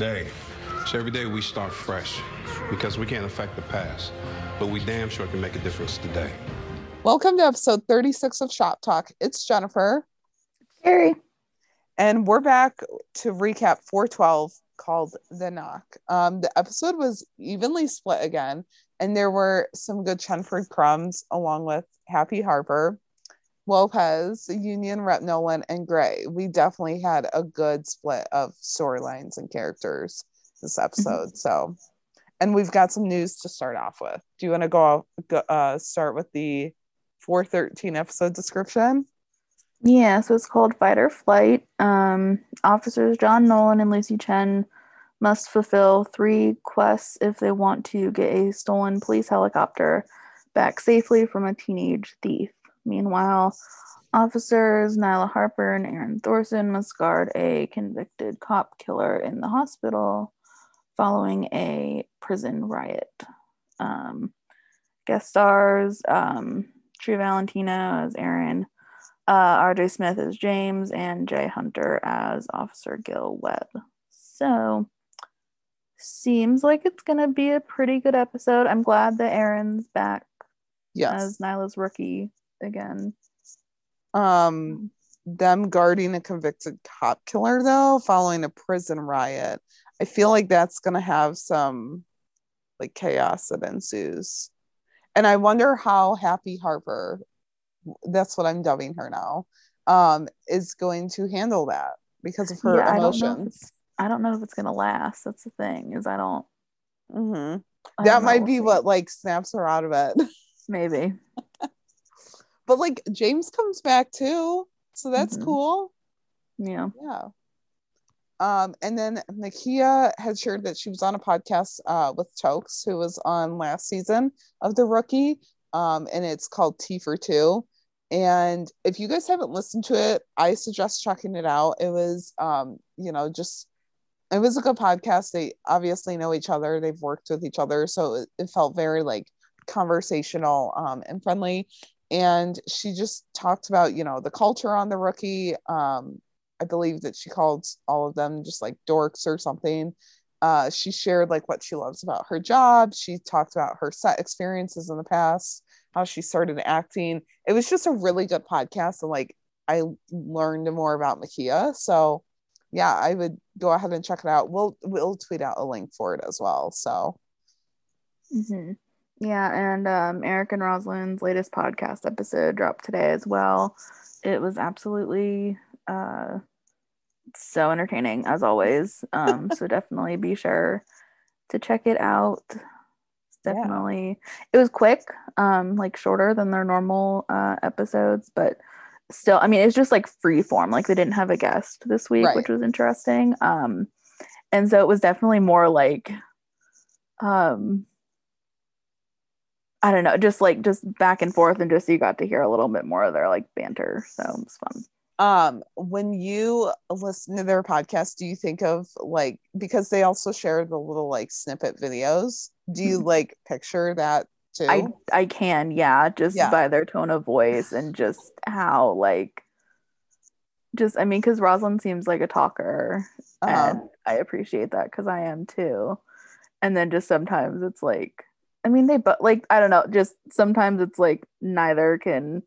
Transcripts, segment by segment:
today. So every day we start fresh because we can't affect the past, but we damn sure can make a difference today. Welcome to episode 36 of Shop Talk. It's Jennifer. Scary. And we're back to recap 412 called The Knock. Um, the episode was evenly split again, and there were some good Chenford crumbs along with Happy Harper, Lopez, Union Rep Nolan, and Gray. We definitely had a good split of storylines and characters this episode. Mm-hmm. So, and we've got some news to start off with. Do you want to go, go uh, start with the 413 episode description? Yeah, so it's called Fight or Flight. Um, officers John Nolan and Lucy Chen must fulfill three quests if they want to get a stolen police helicopter back safely from a teenage thief. Meanwhile, officers Nyla Harper and Aaron Thorsen must guard a convicted cop killer in the hospital following a prison riot. Um, guest stars um, True Valentino as Aaron, uh, RJ Smith as James, and Jay Hunter as Officer Gil Webb. So, seems like it's gonna be a pretty good episode. I'm glad that Aaron's back yes. as Nyla's rookie again. Um, them guarding a convicted cop killer though, following a prison riot. I feel like that's gonna have some like chaos that ensues. And I wonder how Happy Harper, that's what I'm dubbing her now, um, is going to handle that because of her yeah, emotions. I don't know if it's gonna last. That's the thing is I don't. Mm-hmm. I that don't might be what like snaps her out of it. Maybe. But like James comes back too, so that's mm-hmm. cool. Yeah. Yeah. Um, and then Mekia had shared that she was on a podcast uh, with Tokes, who was on last season of The Rookie, um, and it's called T for Two. And if you guys haven't listened to it, I suggest checking it out. It was, um, you know, just it was a good podcast. They obviously know each other. They've worked with each other, so it, it felt very like conversational um, and friendly. And she just talked about you know the culture on the rookie. Um, I believe that she called all of them just like dorks or something. Uh, she shared like what she loves about her job. She talked about her set experiences in the past, how she started acting. It was just a really good podcast, and like I learned more about Mekia. So yeah, I would go ahead and check it out. We'll we'll tweet out a link for it as well. So mm-hmm. Yeah, and um, Eric and Roselyn's latest podcast episode dropped today as well. It was absolutely uh, so entertaining as always. Um, so definitely be sure to check it out. definitely yeah. it was quick, um, like shorter than their normal uh, episodes, but still i mean it's just like free form like they didn't have a guest this week right. which was interesting um and so it was definitely more like um i don't know just like just back and forth and just you got to hear a little bit more of their like banter so it's fun um when you listen to their podcast do you think of like because they also share the little like snippet videos do you like picture that too. I I can, yeah, just yeah. by their tone of voice and just how like just I mean cuz Roselyn seems like a talker uh-huh. and I appreciate that cuz I am too. And then just sometimes it's like I mean they but like I don't know, just sometimes it's like neither can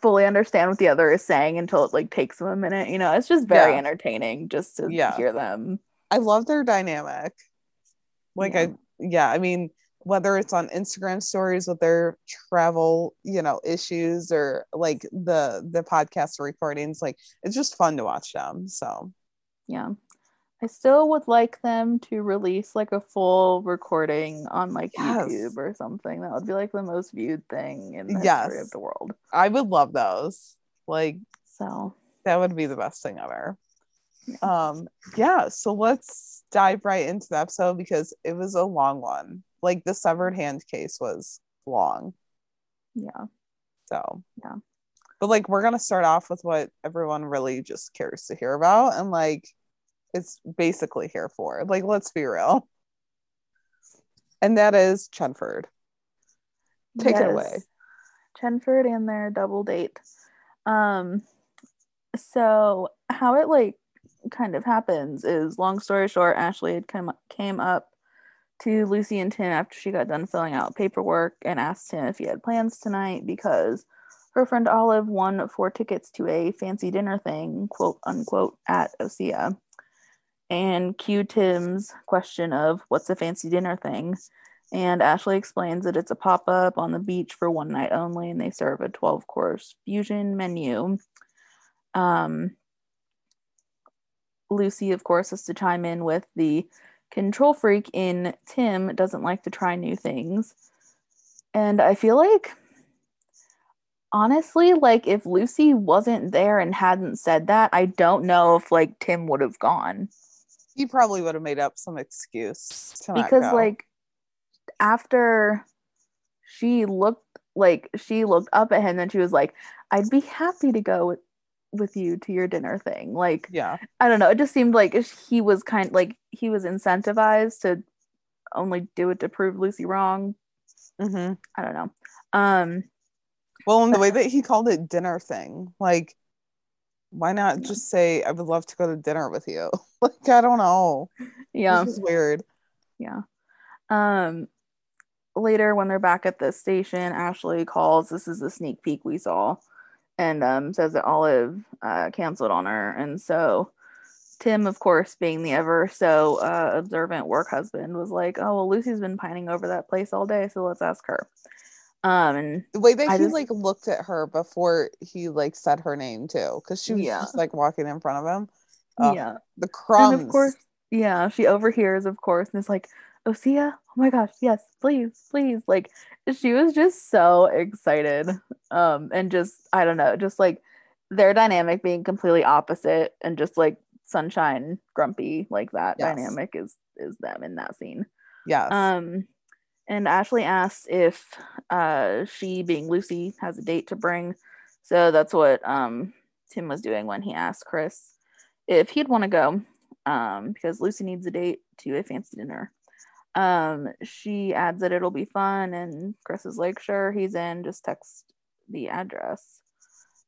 fully understand what the other is saying until it like takes them a minute, you know. It's just very yeah. entertaining just to yeah. hear them. I love their dynamic. Like yeah. I yeah, I mean, whether it's on Instagram stories with their travel, you know, issues or like the the podcast recordings, like it's just fun to watch them. So yeah. I still would like them to release like a full recording on like yes. YouTube or something. That would be like the most viewed thing in the yes. history of the world. I would love those. Like so that would be the best thing ever. Um, yeah, so let's dive right into the episode because it was a long one. Like the severed hand case was long. Yeah. So, yeah. But like, we're going to start off with what everyone really just cares to hear about. And like, it's basically here for. Like, let's be real. And that is Chenford. Take yes. it away. Chenford and their double date. Um, so how it like kind of happens is long story short, Ashley had come came up to Lucy and Tim after she got done filling out paperwork and asked him if he had plans tonight because her friend Olive won four tickets to a fancy dinner thing, quote unquote, at Osea. And cue Tim's question of what's a fancy dinner thing. And Ashley explains that it's a pop up on the beach for one night only, and they serve a 12 course fusion menu. Um, Lucy, of course, has to chime in with the control freak in Tim doesn't like to try new things. And I feel like, honestly, like if Lucy wasn't there and hadn't said that, I don't know if like Tim would have gone. He probably would have made up some excuse to not because go. like after she looked like she looked up at him and she was like i'd be happy to go with, with you to your dinner thing. Like yeah, i don't know. It just seemed like he was kind like he was incentivized to only do it to prove lucy wrong. Hmm i don't know. Um well, and the way that he called it dinner thing, like, why not just say I would love to go to dinner with you? like, I don't know. yeah This is weird. Yeah. Um later when they're back at the station, Ashley calls. This is the sneak peek we saw and um says that Olive uh canceled on her. And so Tim, of course, being the ever so uh, observant work husband, was like, "Oh well, Lucy's been pining over that place all day, so let's ask her." Um, and The way that I he just- like looked at her before he like said her name too, because she was Yeah. just like walking in front of him. Oh, yeah, The crumbs. and of course, yeah, she overhears, of course, and is like, "Osea, oh my gosh, yes, please, please!" Like, she was just so excited, um, and just I don't know, just like their dynamic being completely opposite, and just like sunshine grumpy, like that Yes. dynamic is is them in that scene. Yes. Um, and Ashley asks if uh, she, being Lucy, has a date to bring. So that's what um, Tim was doing when he asked Chris if he'd want to go um, because Lucy needs a date to a fancy dinner. Um, she adds that it'll be fun, and Chris is like, sure, he's in, just text the address.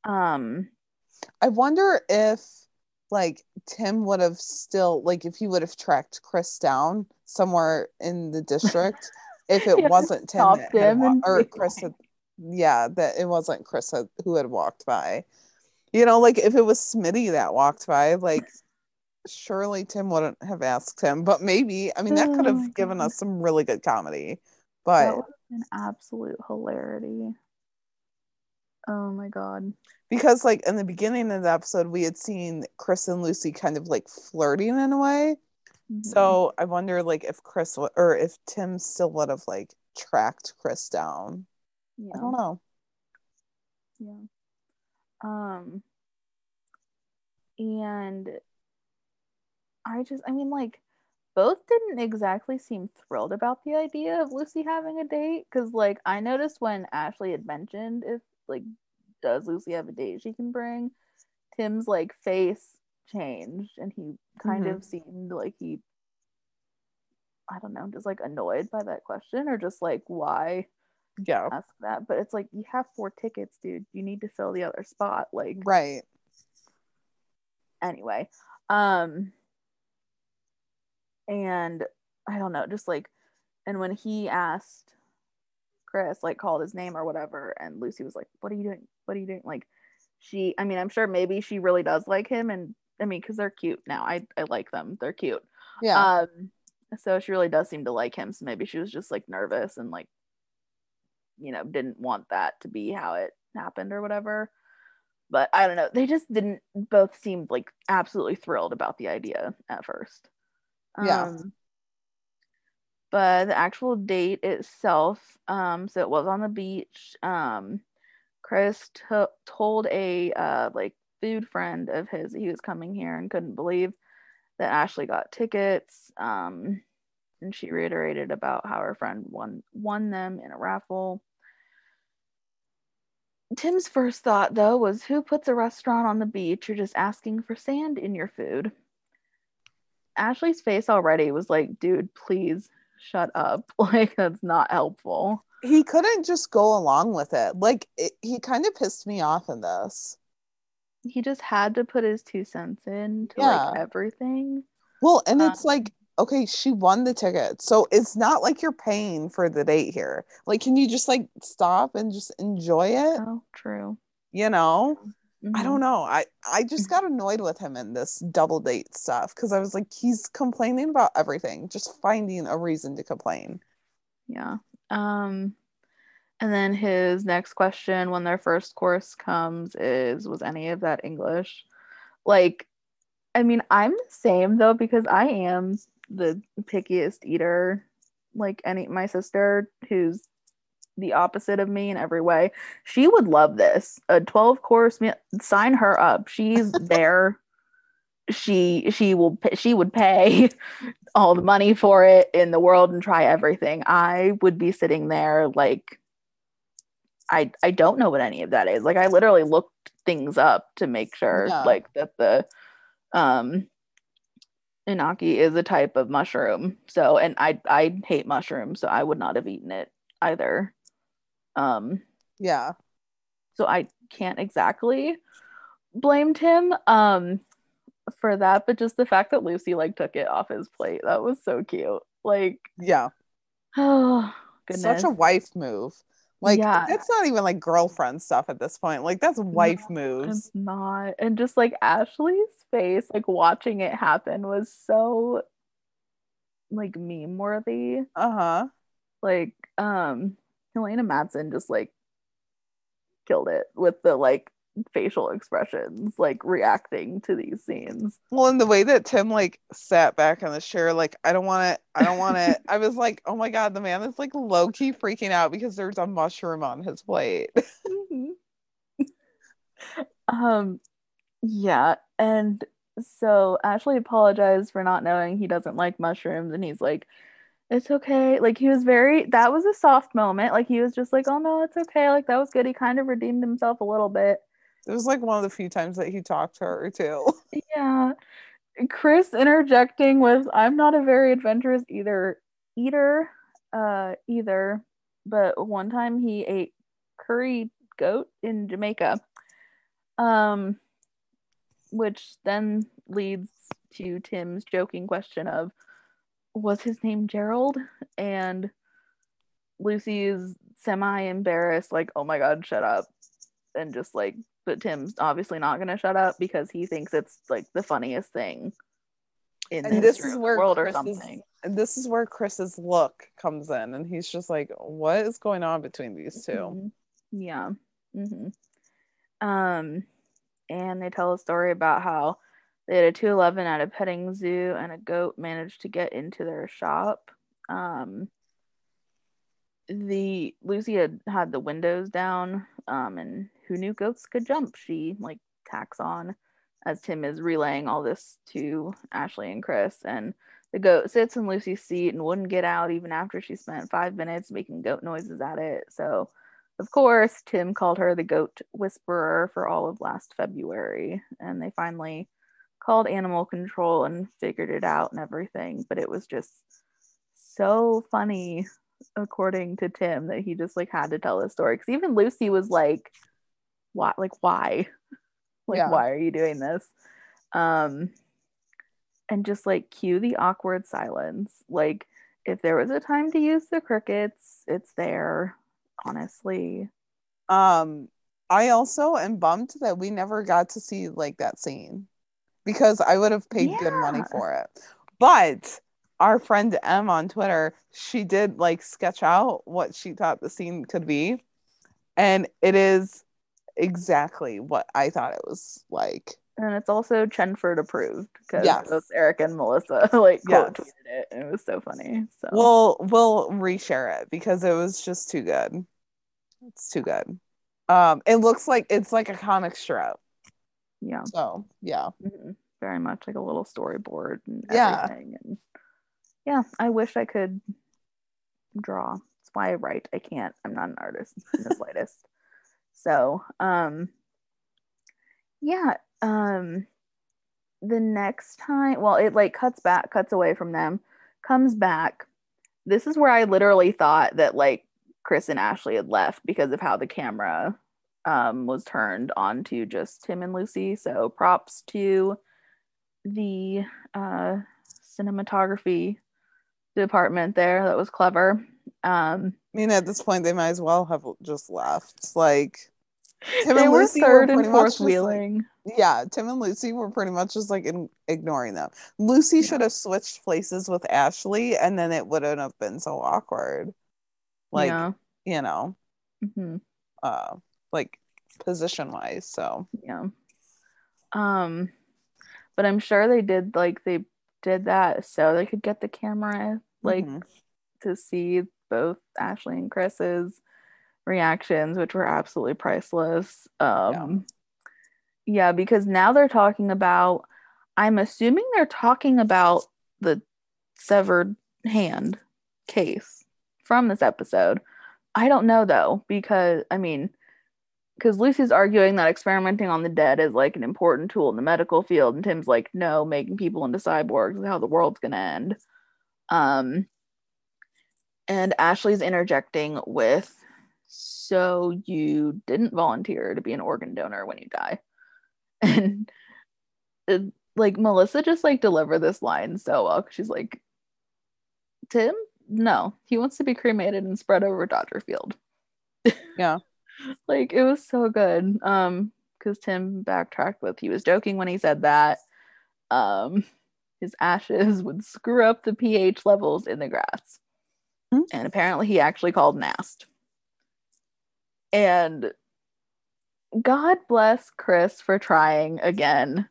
Um, I wonder if like Tim would have still like if he would have tracked Chris down somewhere in the district if it wasn't Tim that had wa- or Chris had yeah that it wasn't Chris had, who had walked by. You know, like if it was Smitty that walked by, like surely Tim wouldn't have asked him, but maybe I mean that could Oh have given God. us some really good comedy. But an absolute hilarity. Oh my god. because like in the beginning of the episode we had seen Chris and Lucy kind of like flirting in a way. Mhm. So I wonder like if Chris w- or if Tim still would have like tracked Chris down. yeah. I don't know. Yeah. Um and I just I mean like both didn't exactly seem thrilled about the idea of Lucy having a date cuz like I noticed when Ashley had mentioned if like does Lucy have a date she can bring Tim's like face changed and he kind Mhm. of seemed like he I don't know just like annoyed by that question or just like why Yeah. ask that but it's like you have four tickets dude you need to fill the other spot like Right. anyway um and i don't know just like and when he asked chris like called his name or whatever and lucy was like what are you doing what are you doing like she i mean i'm sure maybe she really does like him and i mean because they're cute now. I i like them. They're cute. Yeah. um so she really does seem to like him. So maybe she was just like nervous and like you know didn't want that to be how it happened or whatever. But i don't know. They just didn't both seemed like absolutely thrilled about the idea at first. Yeah. um but the actual date itself um so it was on the beach. Um chris to- told a uh like food friend of his he was coming here and couldn't believe that Ashley got tickets. Um, and she reiterated about how her friend won won them in a raffle. Tim's first thought though was who puts a restaurant on the beach? You're just asking for sand in your food. Ashley's face already was like, dude, please shut up. Like that's not helpful. he couldn't just go along with it. Like it, he kind of pissed me off in this. He just had to put his two cents in to Yeah. like everything. Well, and it's Um, like, okay, she won the ticket. So it's not like you're paying for the date here. Like, can you just like stop and just enjoy it? Oh, true. You know? I Mhm. don't know. I I just got annoyed with him in this double date stuff because I was like, he's complaining about everything, just finding a reason to complain. Yeah. Um and then his next question when their first course comes is was any of that English? Like I mean, I'm the same though because I am the pickiest eater like any my sister who's the opposite of me in every way. She would love this. A 12 course meal sign her up. She's there. she she will she would pay all the money for it in the world and try everything. I would be sitting there like I I don't know what any of that is. Like I literally looked things up to make sure Yeah. like that the um enoki is a type of mushroom. So and I I hate mushrooms, so I would not have eaten it either. Um Yeah. so I can't exactly blame him um for that, but just the fact that Lucy like took it off his plate, that was so cute. Like, Yeah. oh goodness. Such a wife move. Like Yeah. that's not even like girlfriend stuff at this point. Like that's wife moves. It's not. And just like Ashley's face, like watching it happen was so like meme worthy. Uh-huh. Like, um, Helena Madsen just like killed it with the like facial expressions, like reacting to these scenes. Well, and the way that Tim like sat back in the chair, like, I don't want it, I don't want it. I was like, oh my god, the man is like low key freaking out because there's a mushroom on his plate. um yeah and so ashley apologized for not knowing he doesn't like mushrooms and he's like it's okay like he was very that was a soft moment like he was just like oh no it's okay like that was good he kind of redeemed himself a little bit It was like one of the few times that he talked to her too. yeah. Chris interjecting with i'm not a very adventurous either eater uh either but one time he ate curry goat in jamaica. Um which then leads to tim's joking question of was his name gerald? And lucy is semi embarrassed like oh my god shut up and just like but tim's obviously not going to shut up because he thinks it's like the funniest thing in And this is where world or Chris is- something And this is where Chris's look comes in, and he's just like, what is going on between these 2 Mhm. Yeah. hmm Um, and they tell a story about how they had a 211 at a petting zoo and a goat managed to get into their shop. Um, the Lucy had had the windows down, um, and who knew goats could jump? She like tacks on as Tim is relaying all this to Ashley and Chris, and the goat sits in Lucy's seat and wouldn't get out even after she spent five minutes making goat noises at it. So, of course, Tim called her the goat whisperer for all of last February, and they finally called animal control and figured it out and everything. But it was just so funny, according to Tim, that he just like had to tell this story because even Lucy was like, "Why? Like why? like Yeah. why are you doing this?" Um, and just like cue the awkward silence. Like if there was a time to use the crickets, it's there. Honestly, Um, I also am bummed that we never got to see like that scene because I would have paid good money for it. But our friend M on Twitter, she did like sketch out what she thought the scene could be, and it is exactly what I thought it was like. and it's also Chenford approved because Yes. both Eric and Melissa like quote Yes. tweeted it, and it was so funny. So We'll we'll reshare it because it was just too good. It's too good. Um, it looks like it's like a comic strip. yeah, So yeah. mhm, very much like a little storyboard and Yeah. everything. And yeah, I wish I could draw. That's why I write. I can't. I'm not an artist in the slightest. So, um, yeah, um, the next time, well, it like cuts back, cuts away from them, comes back. This is where I literally thought that like Chris and Ashley had left because of how the camera um, was turned on to just Tim and Lucy. So props to the uh, cinematography department there. That was clever. Um, I mean, at this point, they might as well have just left. Like, Tim they and were Lucy third were and fourth wheeling. Like, yeah, Tim and Lucy were pretty much just like in, ignoring them. Lucy yeah. should have switched places with Ashley, and then it wouldn't have been so awkward. Like, yeah. you know, mm-hmm. uh, like position wise. So yeah. Um, but I'm sure they did like they did that so they could get the camera like mm-hmm. to see both Ashley and Chris's reactions, which were absolutely priceless. Um, yeah. yeah, because now they're talking about. I'm assuming they're talking about the severed hand case from this episode. I don't know though, because I mean, because Lucy's arguing that experimenting on the dead is like an important tool in the medical field, and Tim's like, no, making people into cyborgs is how the world's gonna end. Um, and Ashley's interjecting with, so you didn't volunteer to be an organ donor when you die, and it, like Melissa just like deliver this line so well. She's like, Tim, no, he wants to be cremated and spread over Dodger Field. Yeah like it was so good. Um, because Tim backtracked with he was joking when he said that. Um, his ashes would screw up the pH levels in the grass. Mm-hmm. And apparently he actually called Nast. And God bless Chris for trying again.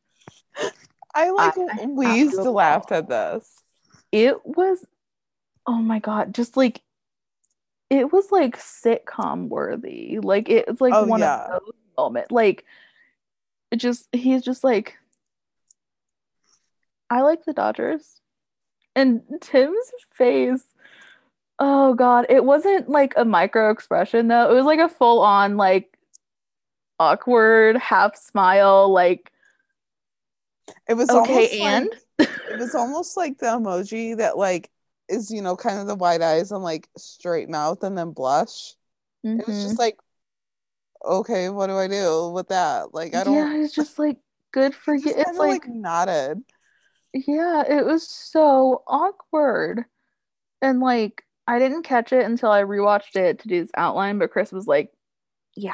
I like I, wheezed laughed at this. It was oh my god, just like it was like sitcom worthy. Like it's like oh, one yeah. of those moments. Like it just he's just like I like the Dodgers. And Tim's face. Oh god, it wasn't like a micro expression though. It was like a full on like awkward half smile like it was okay and like, it was almost like the emoji that like is you know kind of the wide eyes and like straight mouth and then blush. Mm-hmm. It was just mm-hmm. like, okay, what do I do with that? Like I don't. Yeah, it's just like good for you. It's like, like nodded. Yeah, it was so awkward, and like I didn't catch it until I rewatched it to do this outline. But Chris was like, "Yeah,"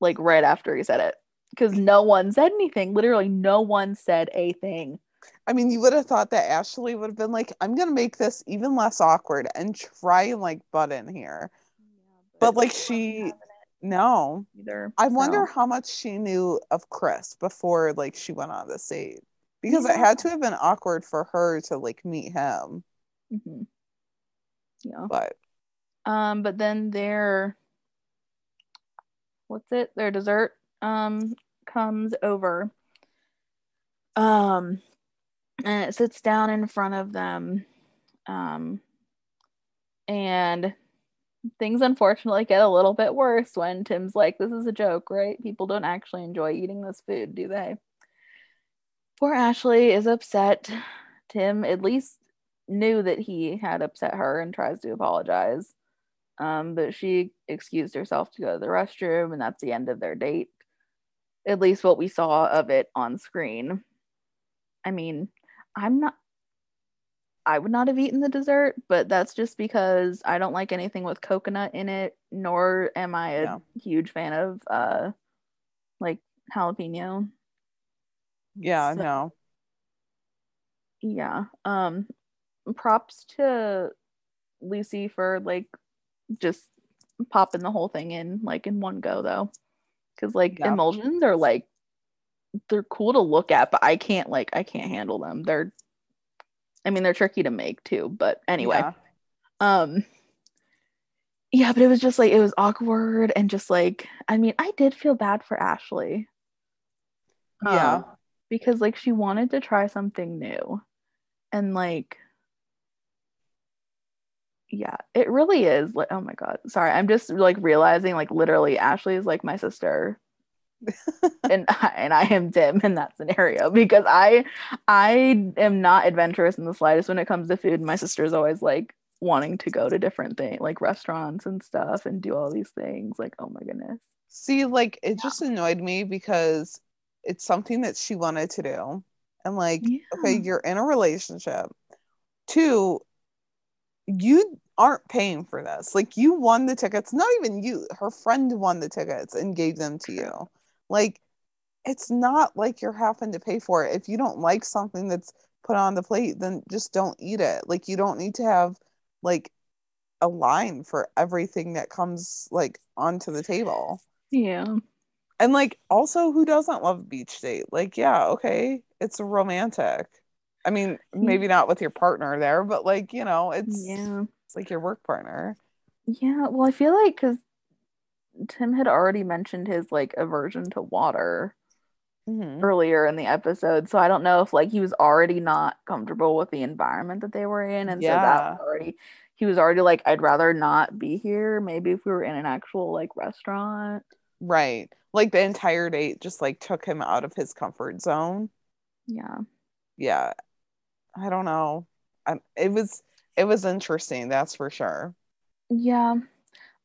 like right after he said it, because no one said anything. Literally, no one said a thing. I mean, you would have thought that Ashley would have been like, I'm gonna make this even less awkward and try and like butt in here. Yeah, but, but like she no either. I so. wonder how much she knew of Chris before like she went on the date. Because yeah. it had to have been awkward for her to like meet him. Mm-hmm. Yeah. But um, but then their what's it? Their dessert um comes over. Um and it sits down in front of them um, and things unfortunately get a little bit worse when tim's like this is a joke right? People don't actually enjoy eating this food do they? Poor ashley is upset. Tim at least knew that he had upset her and tries to apologize. Um, but she excused herself to go to the restroom and that's the end of their date. At least what we saw of it on screen. I mean I'm not I would not have eaten the dessert, but that's just because I don't like anything with coconut in it, nor am I a no. huge fan of uh like jalapeno. Yeah, so, no. Yeah. Um props to Lucy for like just popping the whole thing in like in one go though. Cuz like yeah. emulsions are like they're cool to look at, but I can't like I can't handle them. They're I mean they're tricky to make too, but anyway. Yeah. Um yeah, but it was just like it was awkward and just like I mean, I did feel bad for Ashley. Yeah. Um, because like she wanted to try something new. And like yeah, it really is like oh my god. Sorry, I'm just like realizing like literally Ashley is like my sister and I, and I am Tim in that scenario because I I am not adventurous in the slightest when it comes to food. My sister's always like wanting to go to different things like restaurants and stuff and do all these things. Like oh my goodness. See, like it just annoyed me because it's something that she wanted to do. And like, okay, you're in a relationship. Two, you aren't paying for this. Like you won the tickets, not even you, her friend won the tickets and gave them to you. Like it's not like you're having to pay for it. If you don't like something that's put on the plate, then just don't eat it. Like you don't need to have like a line for everything that comes like onto the table. Yeah. And like also who doesn't love beach date? Like, yeah, okay, it's romantic. I mean, maybe not with your partner there, but like, you know, it's Yeah. it's like your work partner. Yeah. Well, I feel like because Tim had already mentioned his like aversion to water Mhm. earlier in the episode. So I don't know if like he was already not comfortable with the environment that they were in. And so that already, he was already like, I'd rather not be here. Maybe if we were in an actual like restaurant. Right. Like the entire date just like took him out of his comfort zone. Yeah. Yeah. I don't know. I, it was it was interesting, that's for sure. Yeah.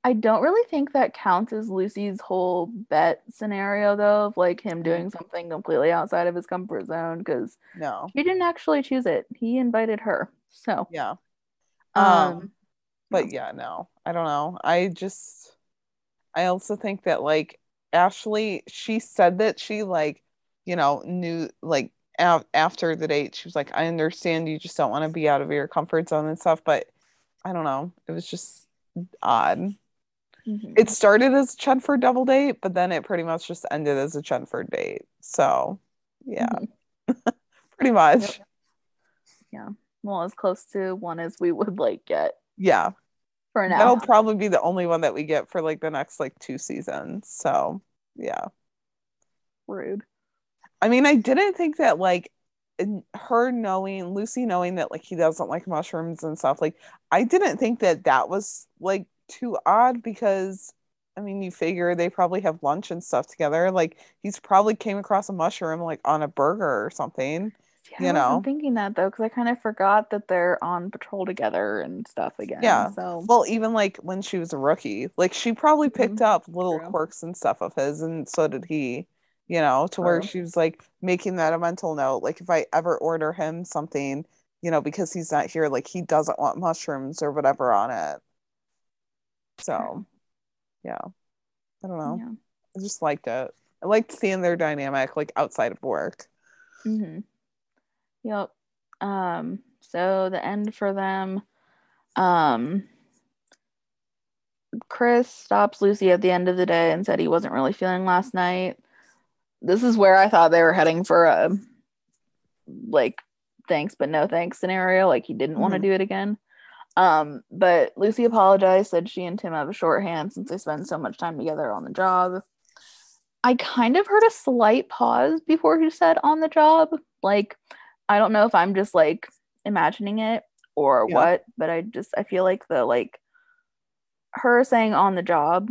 I don't really think that counts as Lucy's whole bet scenario, though, of like him doing something completely outside of his comfort zone because No. he didn't actually choose it. He invited her. So, Yeah. um, Um, but yeah, no, I don't know. I just, I also think that like Ashley, she said that she like, you know, knew like after the date, she was like, I understand you just don't want to be out of your comfort zone and stuff, but I don't know. It was just odd. Mhm. It started as a Chenford double date, but then it pretty much just ended as a Chenford date. So yeah, Mhm. pretty much. Yeah. Well, as close to one as we would like get Yeah. for now. That'll probably be the only one that we get for like the next like two seasons. So yeah. Rude. I mean, I didn't think that like her knowing Lucy knowing that like he doesn't like mushrooms and stuff. Like I didn't think that that was like too odd because I mean, you figure they probably have lunch and stuff together. Like he's probably came across a mushroom like on a burger or something. Yeah, You I know. thinking that though, because I kind of forgot that they're on patrol together and stuff again. Yeah. So Well, even like when she was a rookie, like she probably picked Mhm. up little True. quirks and stuff of his, and so did he, you know, to where she was like making that a mental note. Like, if I ever order him something, you know, because he's not here, like he doesn't want mushrooms or whatever on it. So, yeah, I don't know. yeah. I just liked it. I liked seeing their dynamic, like outside of work. Mm-hmm. Yep. Um, so the end for them. Um Chris stops Lucy at the end of the day and said he wasn't really feeling last night. This is where I thought they were heading for a like thanks but no thanks scenario. Like he didn't want to do it again. Um, but Lucy apologized, said she and Tim have a shorthand since they spend so much time together on the job. I kind of heard a slight pause before he said on the job. Like, I don't know if I'm just like imagining it or Yeah. what, but I just I feel like the like her saying on the job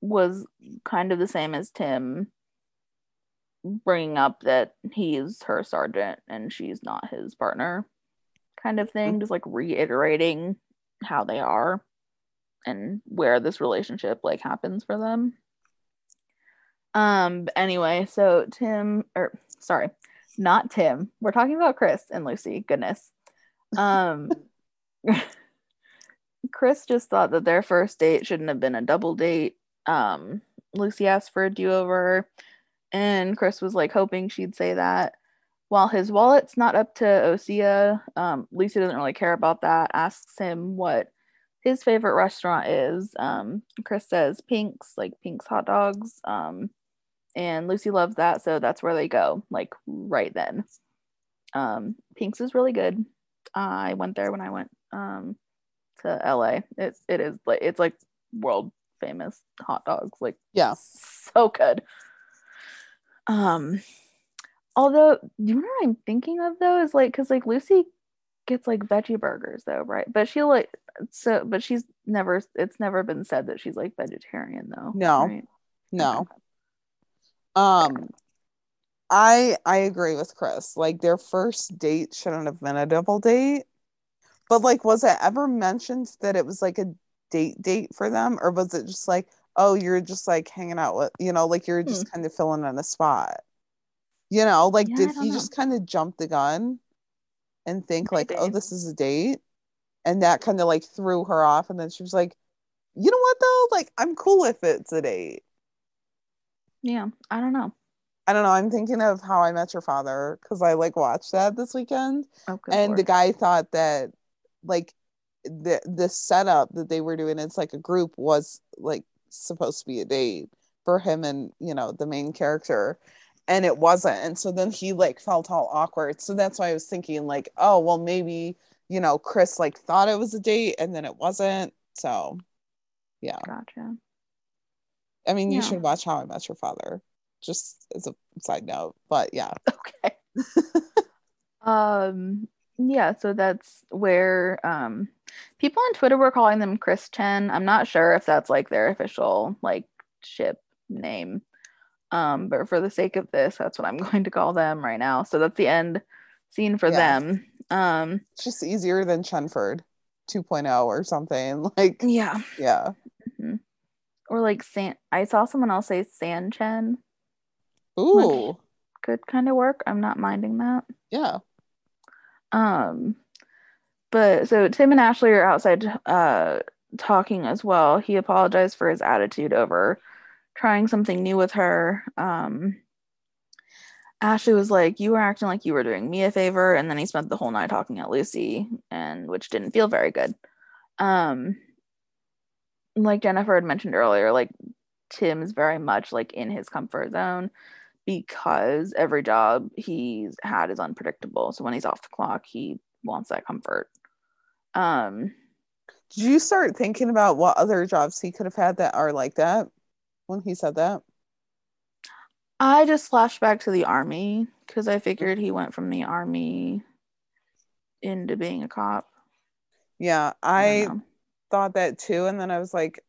was kind of the same as Tim bringing up that he's her sergeant and she's not his partner kind of thing just like reiterating how they are and where this relationship like happens for them. Um anyway so tim or sorry not tim. We're talking about chris and lucy goodness. Um chris just thought that their first date shouldn't have been a double date. Um lucy asked for a do-over and chris was like hoping she'd say that while his wallet's not up to osea um lucy doesn't really care about that asks him what his favorite restaurant is. Um chris says pink's like pink's hot dogs um and lucy loves that so that's where they go like right then. Um pink's is really good. I went there when i went um to la it's it is like it's like world famous hot dogs like Yeah. so good. Um although do you know what i'm thinking of though is like because like lucy gets like veggie burgers though right but she like so but she's never it's never been said that she's like vegetarian though No. right? No. Um I I agree with Chris. Like their first date shouldn't have been a double date. But like was it ever mentioned that it was like a date date for them or was it just like oh, you're just like hanging out with, you know, like you're just Hmm. kind of filling in a spot. You know, like Yeah, did he know. just kind of jump the gun and think like, oh, this is a date? And that kind of like threw her off. And then she was like, you know what though? Like, I'm cool if it's a date. Yeah, I don't know. I don't know. I'm thinking of How I Met Your Father because I like watched that this weekend. Oh, and the guy thought that like the the setup that they were doing it's like a group was like supposed to be a date for him and you know the main character and it wasn't and so then he like felt all awkward so that's why i was thinking like oh well maybe you know chris like thought it was a date and then it wasn't so yeah Gotcha. i mean you should watch how i met your father just as a side note but yeah Okay. um yeah, so that's where um people on Twitter were calling them Chris Chen. I'm not sure if that's like their official like ship name. Um, but for the sake of this, that's what I'm going to call them right now. So that's the end scene for Yeah. them. Um it's just easier than chenford 2.0 or something like yeah. yeah Mhm. Or like San I saw someone else say San Chen Ooh, could kind of work. I'm not minding that. yeah. Um, but so Tim and Ashley are outside uh talking as well. He apologized for his attitude over trying something new with her. Um, Ashley was like, "You were acting like you were doing me a favor," and then he spent the whole night talking at Lucy, and which didn't feel very good. Um, like Jennifer had mentioned earlier, like Tim's very much like in his comfort zone because every job he's had is unpredictable. So when he's off the clock, he wants that comfort. Um, Did you start thinking about what other jobs he could have had that are like that when he said that? I just flashed back to the army because I figured he went from the army into being a cop. Yeah, I I thought that too. And then I was like,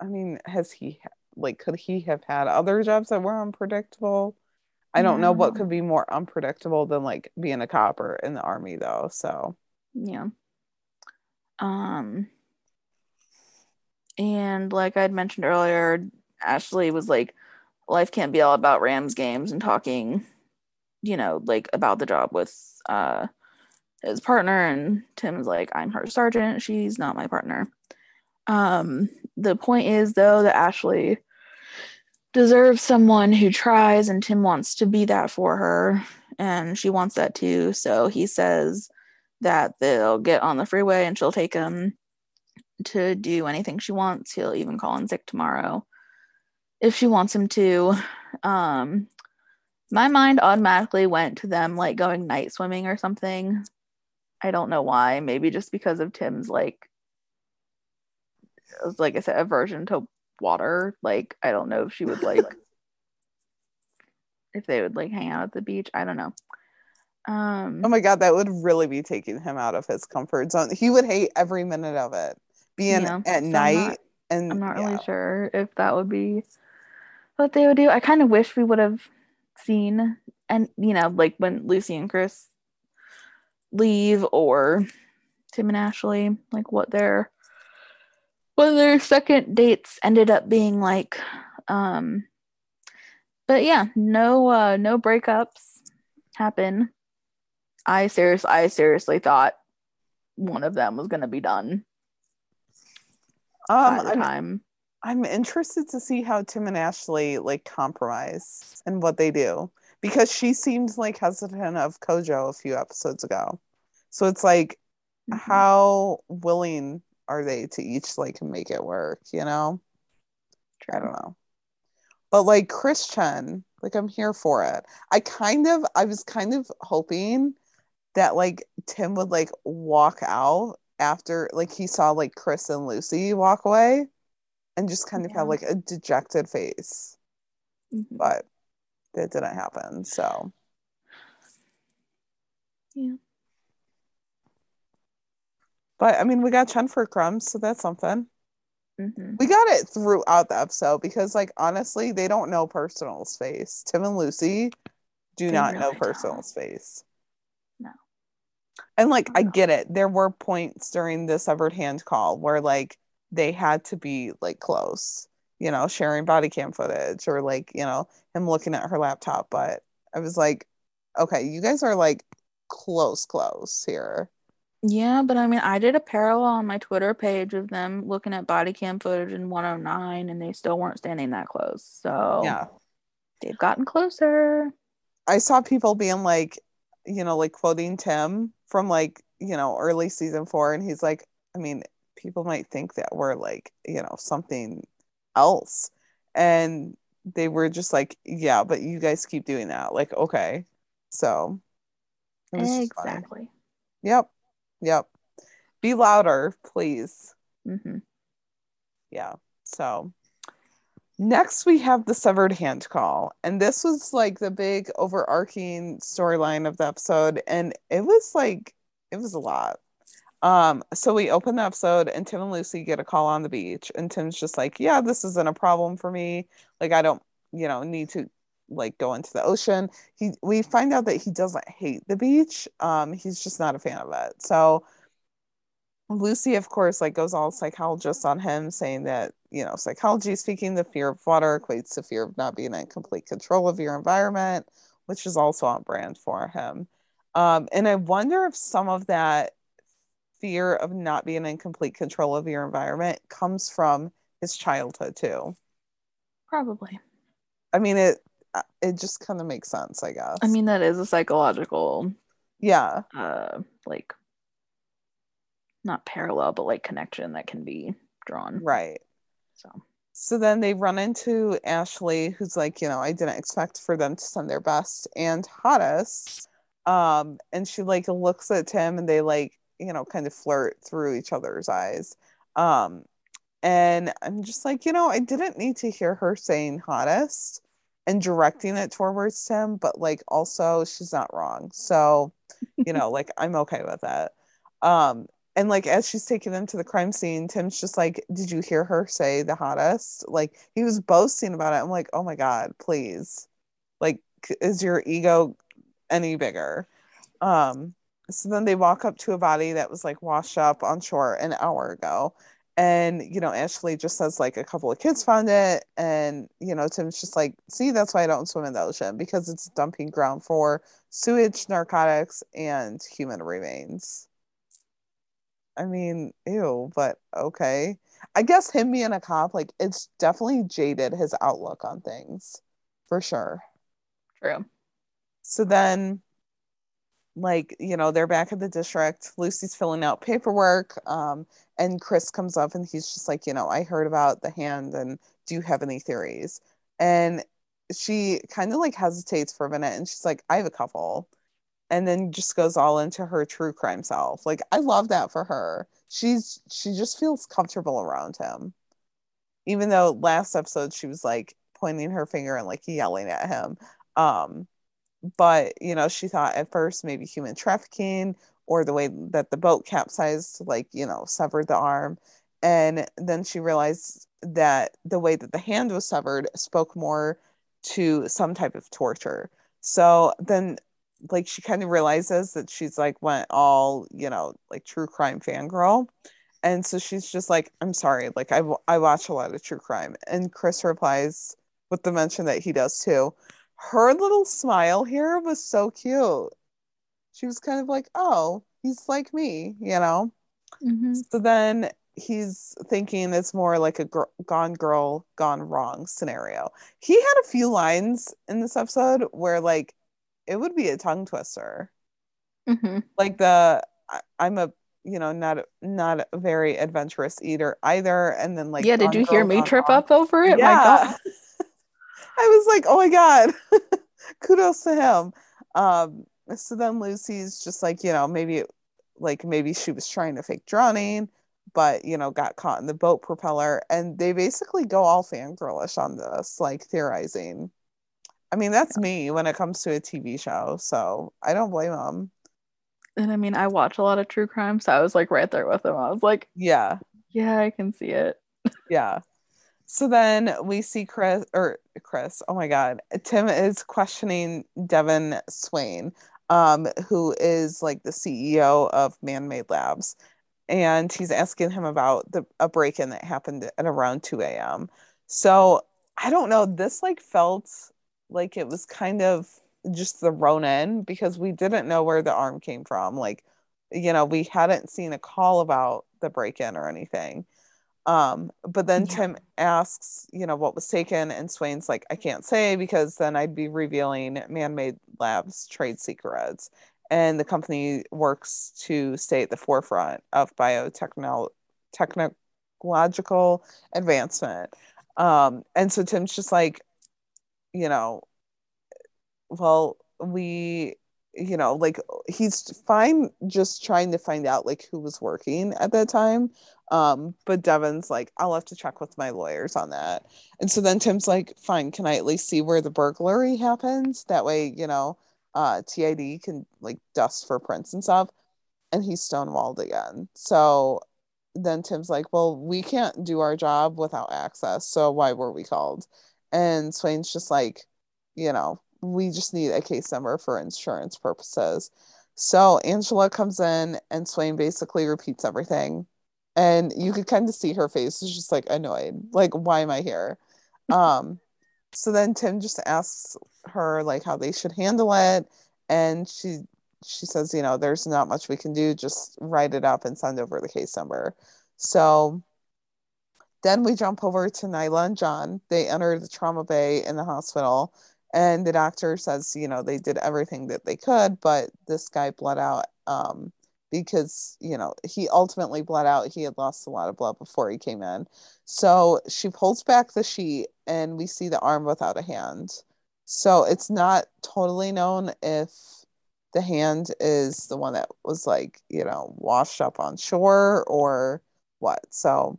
I mean, has he, like, could he have had other jobs that were unpredictable? I don't know what could be more unpredictable than like being a cop or in the army, though. So, Yeah. Um and like I'd mentioned earlier, Ashley was like, life can't be all about Rams games and talking, you know, like about the job with uh his partner and Tim's like, I'm her sergeant, she's not my partner. Um the point is though that Ashley deserves someone who tries and Tim wants to be that for her and she wants that too. So he says that they'll get on the freeway and she'll take him to do anything she wants. He'll even call in sick tomorrow if she wants him to. Um, my mind automatically went to them like going night swimming or something. I don't know why. Maybe just because of Tim's like, like I said, aversion to water. Like I don't know if she would like if they would like hang out at the beach. I don't know. Um, oh my God, that would really be taking him out of his comfort zone. He would hate every minute of it being Yeah, at night. not- and I'm not yeah. really sure if that would be what they would do. I kind of wish we would have seen, and you know, like when Lucy and Chris leave, or Tim and Ashley, like what their what their second dates ended up being like. Um, but yeah, no, uh, no breakups happen. I seriously, I seriously thought one of them was gonna be done Um, by the I'm time. I'm interested to see how Tim and Ashley like compromise and what they do because she seemed like hesitant of Kojo a few episodes ago. So it's like, Mhm. how willing are they to each like make it work? You know, I True. don't know. But like Christian, like I'm here for it. I kind of, I was kind of hoping that like Tim would like walk out after like he saw like Chris and Lucy walk away and just kind of Yeah. have like a dejected face. Mhm. But that didn't happen. So Yeah. but I mean we got Chenford crumbs, so that's something. hmm We got it throughout the episode because like honestly, they don't know personal space. Tim and Lucy do They not know really personal don't. space. No. And like I No. get it. There were points during the severed hand call where like they had to be like close. you know, sharing body cam footage or like, you know, him looking at her laptop. But I was like, okay, you guys are like close, close here. Yeah, but I mean, I did a parallel on my Twitter page of them looking at body cam footage in 109 and they still weren't standing that close. So Yeah. they've gotten closer. I saw people being like, you know, like quoting Tim from like, you know, early season four. And he's like, I mean, people might think that we're like, you know, something else. And they were just like, yeah, but you guys keep doing that. Like, okay. So it was just funny. Exactly. Yep. Yep. Be louder, please. hmm Yeah. So next we have the severed hand call. And this was like the big overarching storyline of the episode. And it was like, it was a lot. Um, so we open the episode and Tim and Lucy get a call on the beach, and Tim's just like, Yeah, this isn't a problem for me. Like, I don't, you know, need to like go into the ocean. He we find out that he doesn't hate the beach. Um, he's just not a fan of it. So Lucy, of course, like goes all psychologist on him, saying that you know, psychology speaking, the fear of water equates to fear of not being in complete control of your environment, which is also on brand for him. Um, and I wonder if some of that fear of not being in complete control of your environment comes from his childhood too. Probably. I mean, it uh, it just kind of makes sense, I guess. I mean, that is a psychological, yeah, uh, like, not parallel, but like connection that can be drawn. right. So, So then they run into Ashley, who's like, you know, I didn't expect for them to send their best and hottest. Um, and she like looks at Tim and they like, you know, kind of flirt through each other's eyes. Um, and I'm just like, you know, I didn't need to hear her saying hottest and directing it towards Tim, but like also she's not wrong. So, you know, like I'm okay with that. Um, and like as she's taking them to the crime scene, Tim's just like, Did you hear her say the hottest? Like he was boasting about it. I'm like, Oh my God, please. Like, is your ego any bigger? Um, so then they walk up to a body that was like washed up on shore an hour ago. And, you know, Ashley just says like a couple of kids found it. And, you know, Tim's just like, see, that's why I don't swim in the ocean because it's dumping ground for sewage, narcotics, and human remains. I mean, ew, but okay. I guess him being a cop, like, it's definitely jaded his outlook on things for sure. true. So then, like, you know, they're back at the district. Lucy's filling out paperwork. Um, and Chris comes up and he's just like, you know, I heard about the hand and do you have any theories? And she kind of like hesitates for a minute and she's like, I have a couple. And then just goes all into her true crime self. Like, I love that for her. She's she just feels comfortable around him. Even though last episode she was like pointing her finger and like yelling at him. Um, but you know she thought at first maybe human trafficking or the way that the boat capsized like you know severed the arm. And then she realized that the way that the hand was severed spoke more to some type of torture. So then like she kind of realizes that she's like went all you know like true crime fangirl. And so she's just like i'm sorry like I, I watch a lot of true crime. And chris replies with the mention that he does too her little smile here was so cute. She was kind of like, oh, he's like me, you know? hmm So then he's thinking it's more like a gr- gone girl, gone wrong scenario. He had a few lines in this episode where, like, it would be a tongue twister. hmm Like, the I- I'm a you know not not a very adventurous eater either and then like yeah, did you hear me trip Wrong. up over it? My Yeah. God. I was like, oh my God. Kudos to him. Um, so then Lucy's just like, you know, maybe like maybe she was trying to fake drowning, but you know, got caught in the boat propeller. And they basically go all fangirlish on this, like theorizing. I mean, that's me when it comes to a TV show, so I don't blame them. And I mean, I watch a lot of true crime, so I was like right there with them. I was like, Yeah. yeah, I can see it. Yeah. So then we see Chris or Chris, oh my God. Tim is questioning Devin Swain, um, who is like the CEO of Man Made Labs. And he's asking him about the a break-in that happened at around 2 a.m. So I don't know. This like felt like it was kind of just thrown in because we didn't know where the arm came from. Like, you know, we hadn't seen a call about the break in or anything. Um, but then yeah. Tim asks, you know, what was taken, and Swain's like, I can't say because then I'd be revealing man made labs trade secrets. And the company works to stay at the forefront of biotechnological advancement. Um, and so Tim's just like, you know, well, we, you know, like he's fine just trying to find out like who was working at that time. Um, but Devin's like, I'll have to check with my lawyers on that. And so then Tim's like, fine, can I at least see where the burglary happened? That way, you know, uh, TID can like dust for prints and stuff. And he's stonewalled again. So then Tim's like, well, we can't do our job without access. So why were we called? And Swain's just like, you know, we just need a case number for insurance purposes. So Angela comes in and Swain basically repeats everything. And you could kind of see her face is just like annoyed. Like, why am I here? Um, so then Tim just asks her like how they should handle it. And she she says, you know, there's not much we can do, just write it up and send over the case number. So then we jump over to Nyla and John. They enter the trauma bay in the hospital, and the doctor says, you know, they did everything that they could, but this guy bled out um, because, you know, he ultimately bled out. He had lost a lot of blood before he came in. So she pulls back the sheet, and we see the arm without a hand. So it's not totally known if the hand is the one that was like you know washed up on shore or what so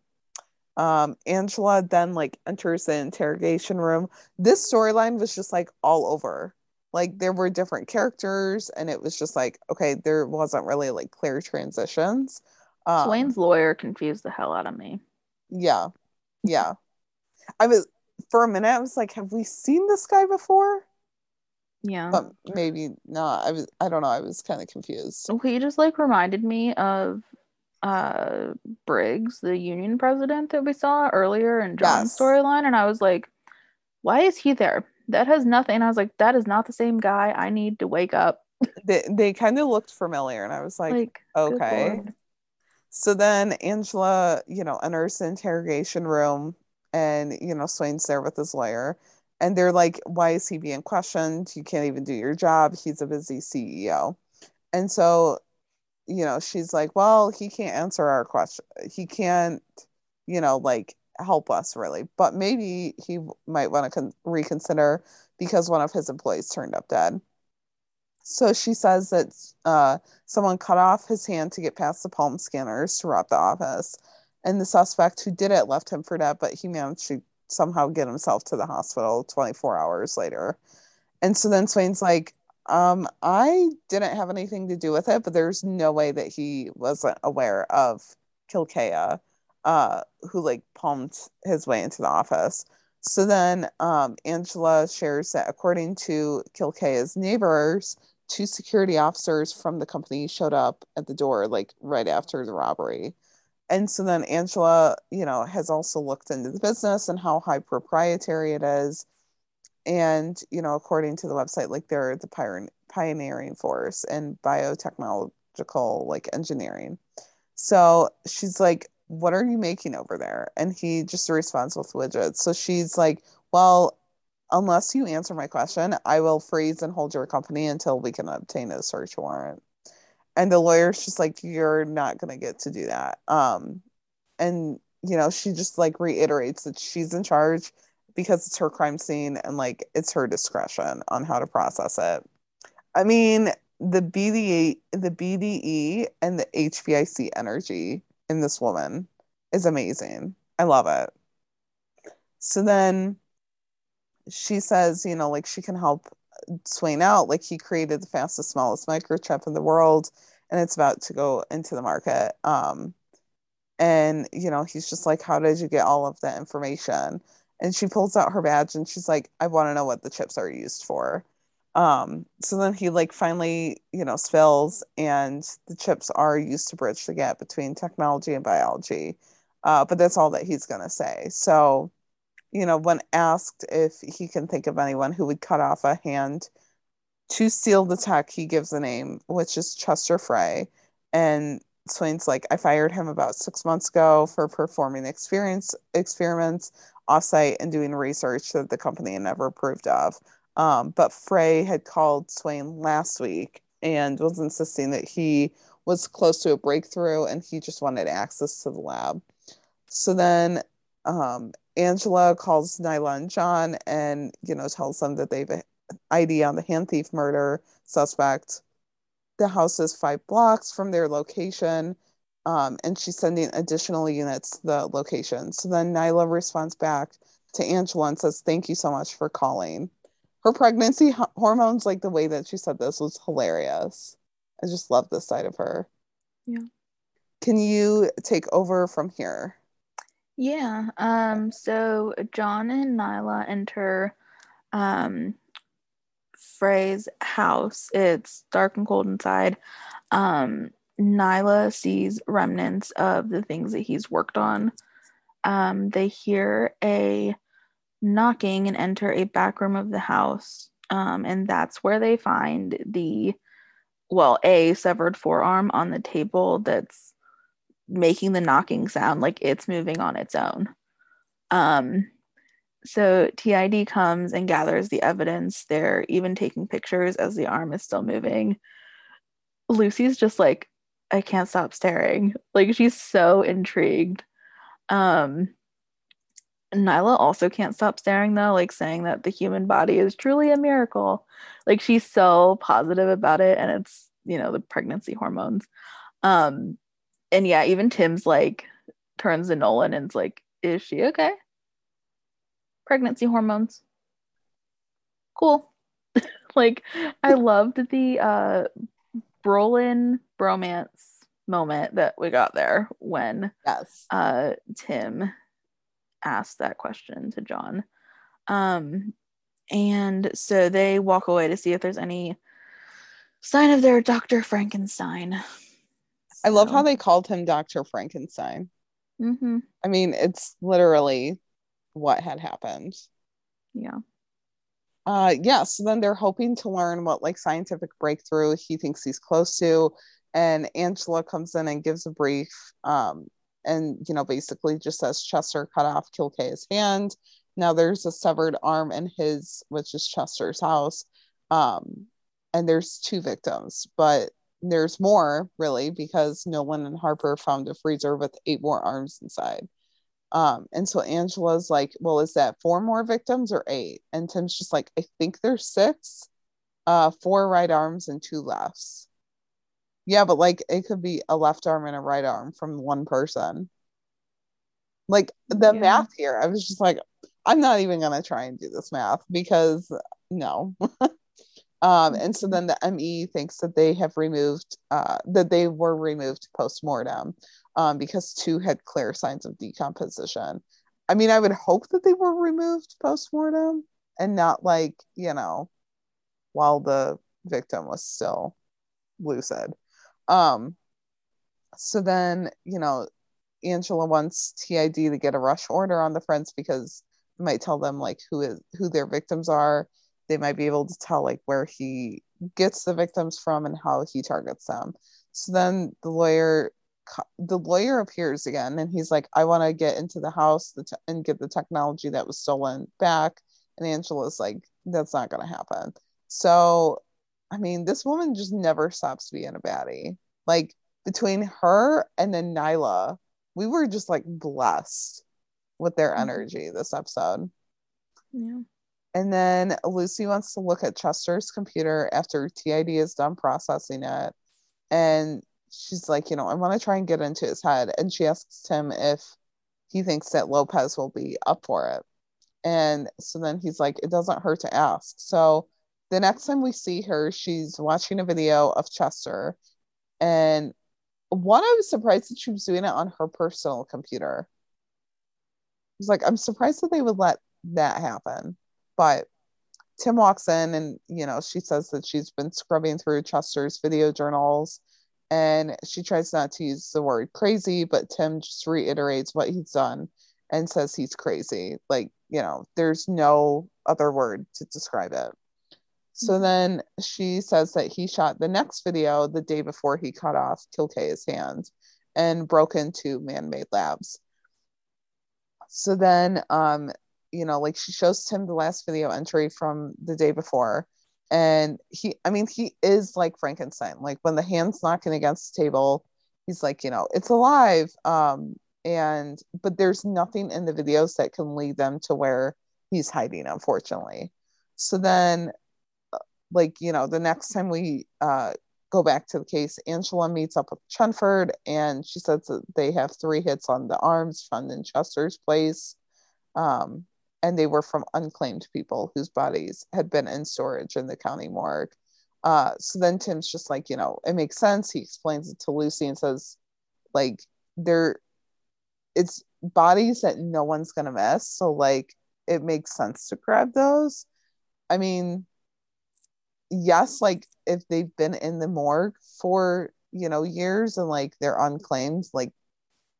um angela then like enters the interrogation room this storyline was just like all over like there were different characters and it was just like okay there wasn't really like clear transitions um, Swain's lawyer confused the hell out of me yeah yeah i was for a minute i was like have we seen this guy before yeah. But maybe not. I was I don't know. I was kind of confused. He just like reminded me of uh Briggs, the union president that we saw earlier in John's yes. storyline. And I was like, why is he there? That has nothing. I was like, that is not the same guy. I need to wake up. they they kind of looked familiar, and I was like, like okay. So then Angela, you know, enters the interrogation room and you know, Swain's there with his lawyer and they're like why is he being questioned you can't even do your job he's a busy ceo and so you know she's like well he can't answer our question he can't you know like help us really but maybe he might want to con- reconsider because one of his employees turned up dead so she says that uh, someone cut off his hand to get past the palm scanners to rob the office and the suspect who did it left him for dead but he managed to somehow get himself to the hospital 24 hours later. And so then Swain's like, um, I didn't have anything to do with it, but there's no way that he wasn't aware of Kilkea, uh, who like palmed his way into the office. So then um, Angela shares that according to Kilkea's neighbors, two security officers from the company showed up at the door like right after the robbery and so then Angela, you know, has also looked into the business and how high proprietary it is. And, you know, according to the website, like they're the pioneering force in biotechnological like engineering. So she's like, What are you making over there? And he just responds with widgets. So she's like, Well, unless you answer my question, I will freeze and hold your company until we can obtain a search warrant and the lawyer's just like you're not going to get to do that um and you know she just like reiterates that she's in charge because it's her crime scene and like it's her discretion on how to process it i mean the bde the bde and the hbic energy in this woman is amazing i love it so then she says you know like she can help Swain out. Like he created the fastest, smallest microchip in the world, and it's about to go into the market. Um, and you know, he's just like, "How did you get all of that information?" And she pulls out her badge and she's like, "I want to know what the chips are used for." Um, so then he like finally, you know, spills, and the chips are used to bridge the gap between technology and biology. Uh, but that's all that he's gonna say. So you know, when asked if he can think of anyone who would cut off a hand to steal the tech, he gives a name, which is Chester Frey. And Swain's like, I fired him about six months ago for performing experience experiments offsite and doing research that the company had never approved of. Um, but Frey had called Swain last week and was insisting that he was close to a breakthrough and he just wanted access to the lab. So then um, Angela calls Nyla and John and, you know, tells them that they've an ID on the hand thief murder suspect. The house is five blocks from their location. Um, and she's sending additional units to the location. So then Nyla responds back to Angela and says, Thank you so much for calling. Her pregnancy h- hormones, like the way that she said this, was hilarious. I just love this side of her. Yeah. Can you take over from here? Yeah. Um, so John and Nyla enter um Frey's house. It's dark and cold inside. Um, Nyla sees remnants of the things that he's worked on. Um, they hear a knocking and enter a back room of the house. Um, and that's where they find the, well, a severed forearm on the table that's making the knocking sound like it's moving on its own. Um, so TID comes and gathers the evidence. They're even taking pictures as the arm is still moving. Lucy's just like, I can't stop staring. Like she's so intrigued. Um Nyla also can't stop staring though, like saying that the human body is truly a miracle. Like she's so positive about it and it's, you know, the pregnancy hormones. Um and yeah, even Tim's like turns to Nolan and's like, is she okay? Pregnancy hormones. Cool. like I loved the uh Brolin bromance moment that we got there when Yes. uh Tim asked that question to John. Um and so they walk away to see if there's any sign of their Dr. Frankenstein. I love how they called him Dr. Frankenstein. Mhm. I mean, it's literally what had happened. Yeah. Uh yeah, so then they're hoping to learn what like scientific breakthrough he thinks he's close to. And Angela comes in and gives a brief. Um, and you know, basically just says Chester cut off Kilkea's hand. Now there's a severed arm in his, which is Chester's house. Um, and there's two victims, but there's more really because Nolan and Harper found a freezer with eight more arms inside. Um, and so Angela's like, Well, is that four more victims or eight? And Tim's just like, I think there's six, uh, four right arms and two lefts. Yeah, but like it could be a left arm and a right arm from one person. Like the Yeah. math here, I was just like, I'm not even gonna try and do this math because no. um, and so then the ME thinks that they have removed, uh, that they were removed post mortem um, because two had clear signs of decomposition. I mean, I would hope that they were removed post mortem and not like, you know, while the victim was still lucid. Um, so then, you know, Angela wants TID to get a rush order on the friends because it might tell them like who is who their victims are. They might be able to tell like where he gets the victims from and how he targets them. So then the lawyer the lawyer appears again and he's like i want to get into the house and get the technology that was stolen back and angela's like that's not going to happen so i mean this woman just never stops being a baddie like between her and then nyla we were just like blessed with their Mhm. energy this episode Yeah. and then Lucy wants to look at Chester's computer after TID is done processing it. And she's like, you know, I want to try and get into his head. And she asks him if he thinks that Lopez will be up for it. And so then he's like, it doesn't hurt to ask. So the next time we see her, she's watching a video of Chester. And one, I was surprised that she was doing it on her personal computer. I was like, I'm surprised that they would let that happen. But Tim walks in and, you know, she says that she's been scrubbing through Chester's video journals and she tries not to use the word crazy, but Tim just reiterates what he's done and says he's crazy. Like you know, there's no other word to describe it. So Mhm. then she says that he shot the next video the day before he cut off Kilkea's hand and broke into man-made labs. So then um, you know, like she shows Tim the last video entry from the day before. And he I mean, he is like Frankenstein. Like when the hand's knocking against the table, he's like, you know, it's alive. Um, and but there's nothing in the videos that can lead them to where he's hiding, unfortunately. So then like you know the next time we uh go back to the case angela meets up with chenford and she says that they have three hits on the arms found in chester's place um and they were from unclaimed people whose bodies had been in storage in the county morgue. Uh so then tim's just like you know it makes sense. He explains it to lucy and says like they're it's bodies that no one's gonna miss. So like it makes sense to grab those. I mean yes, like if they've been in the morgue for, you know, years and like they're unclaimed, like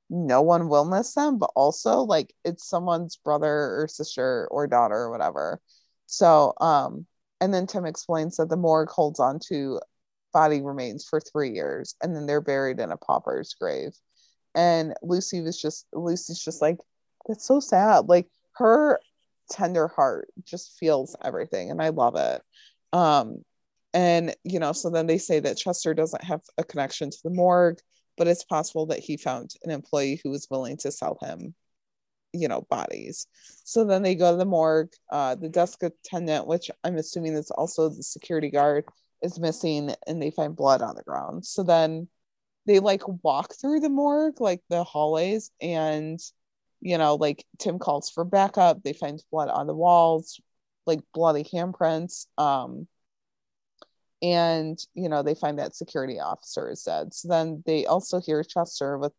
no one will miss them, but also like it's someone's brother or sister or daughter or whatever. So, um, and then Tim explains that the morgue holds on to body remains for three years and then they're buried in a pauper's grave. And Lucy was just, Lucy's just like, that's so sad. Like her tender heart just feels everything and I love it. Um, and you know, so then they say that Chester doesn't have a connection to the morgue, but it's possible that he found an employee who was willing to sell him, you know, bodies. So then they go to the morgue. Uh, the desk attendant, which I'm assuming is also the security guard, is missing, and they find blood on the ground. So then they like walk through the morgue, like the hallways, and you know, like Tim calls for backup. They find blood on the walls, like bloody handprints. Um, and you know, they find that security officer is dead. So then they also hear Chester with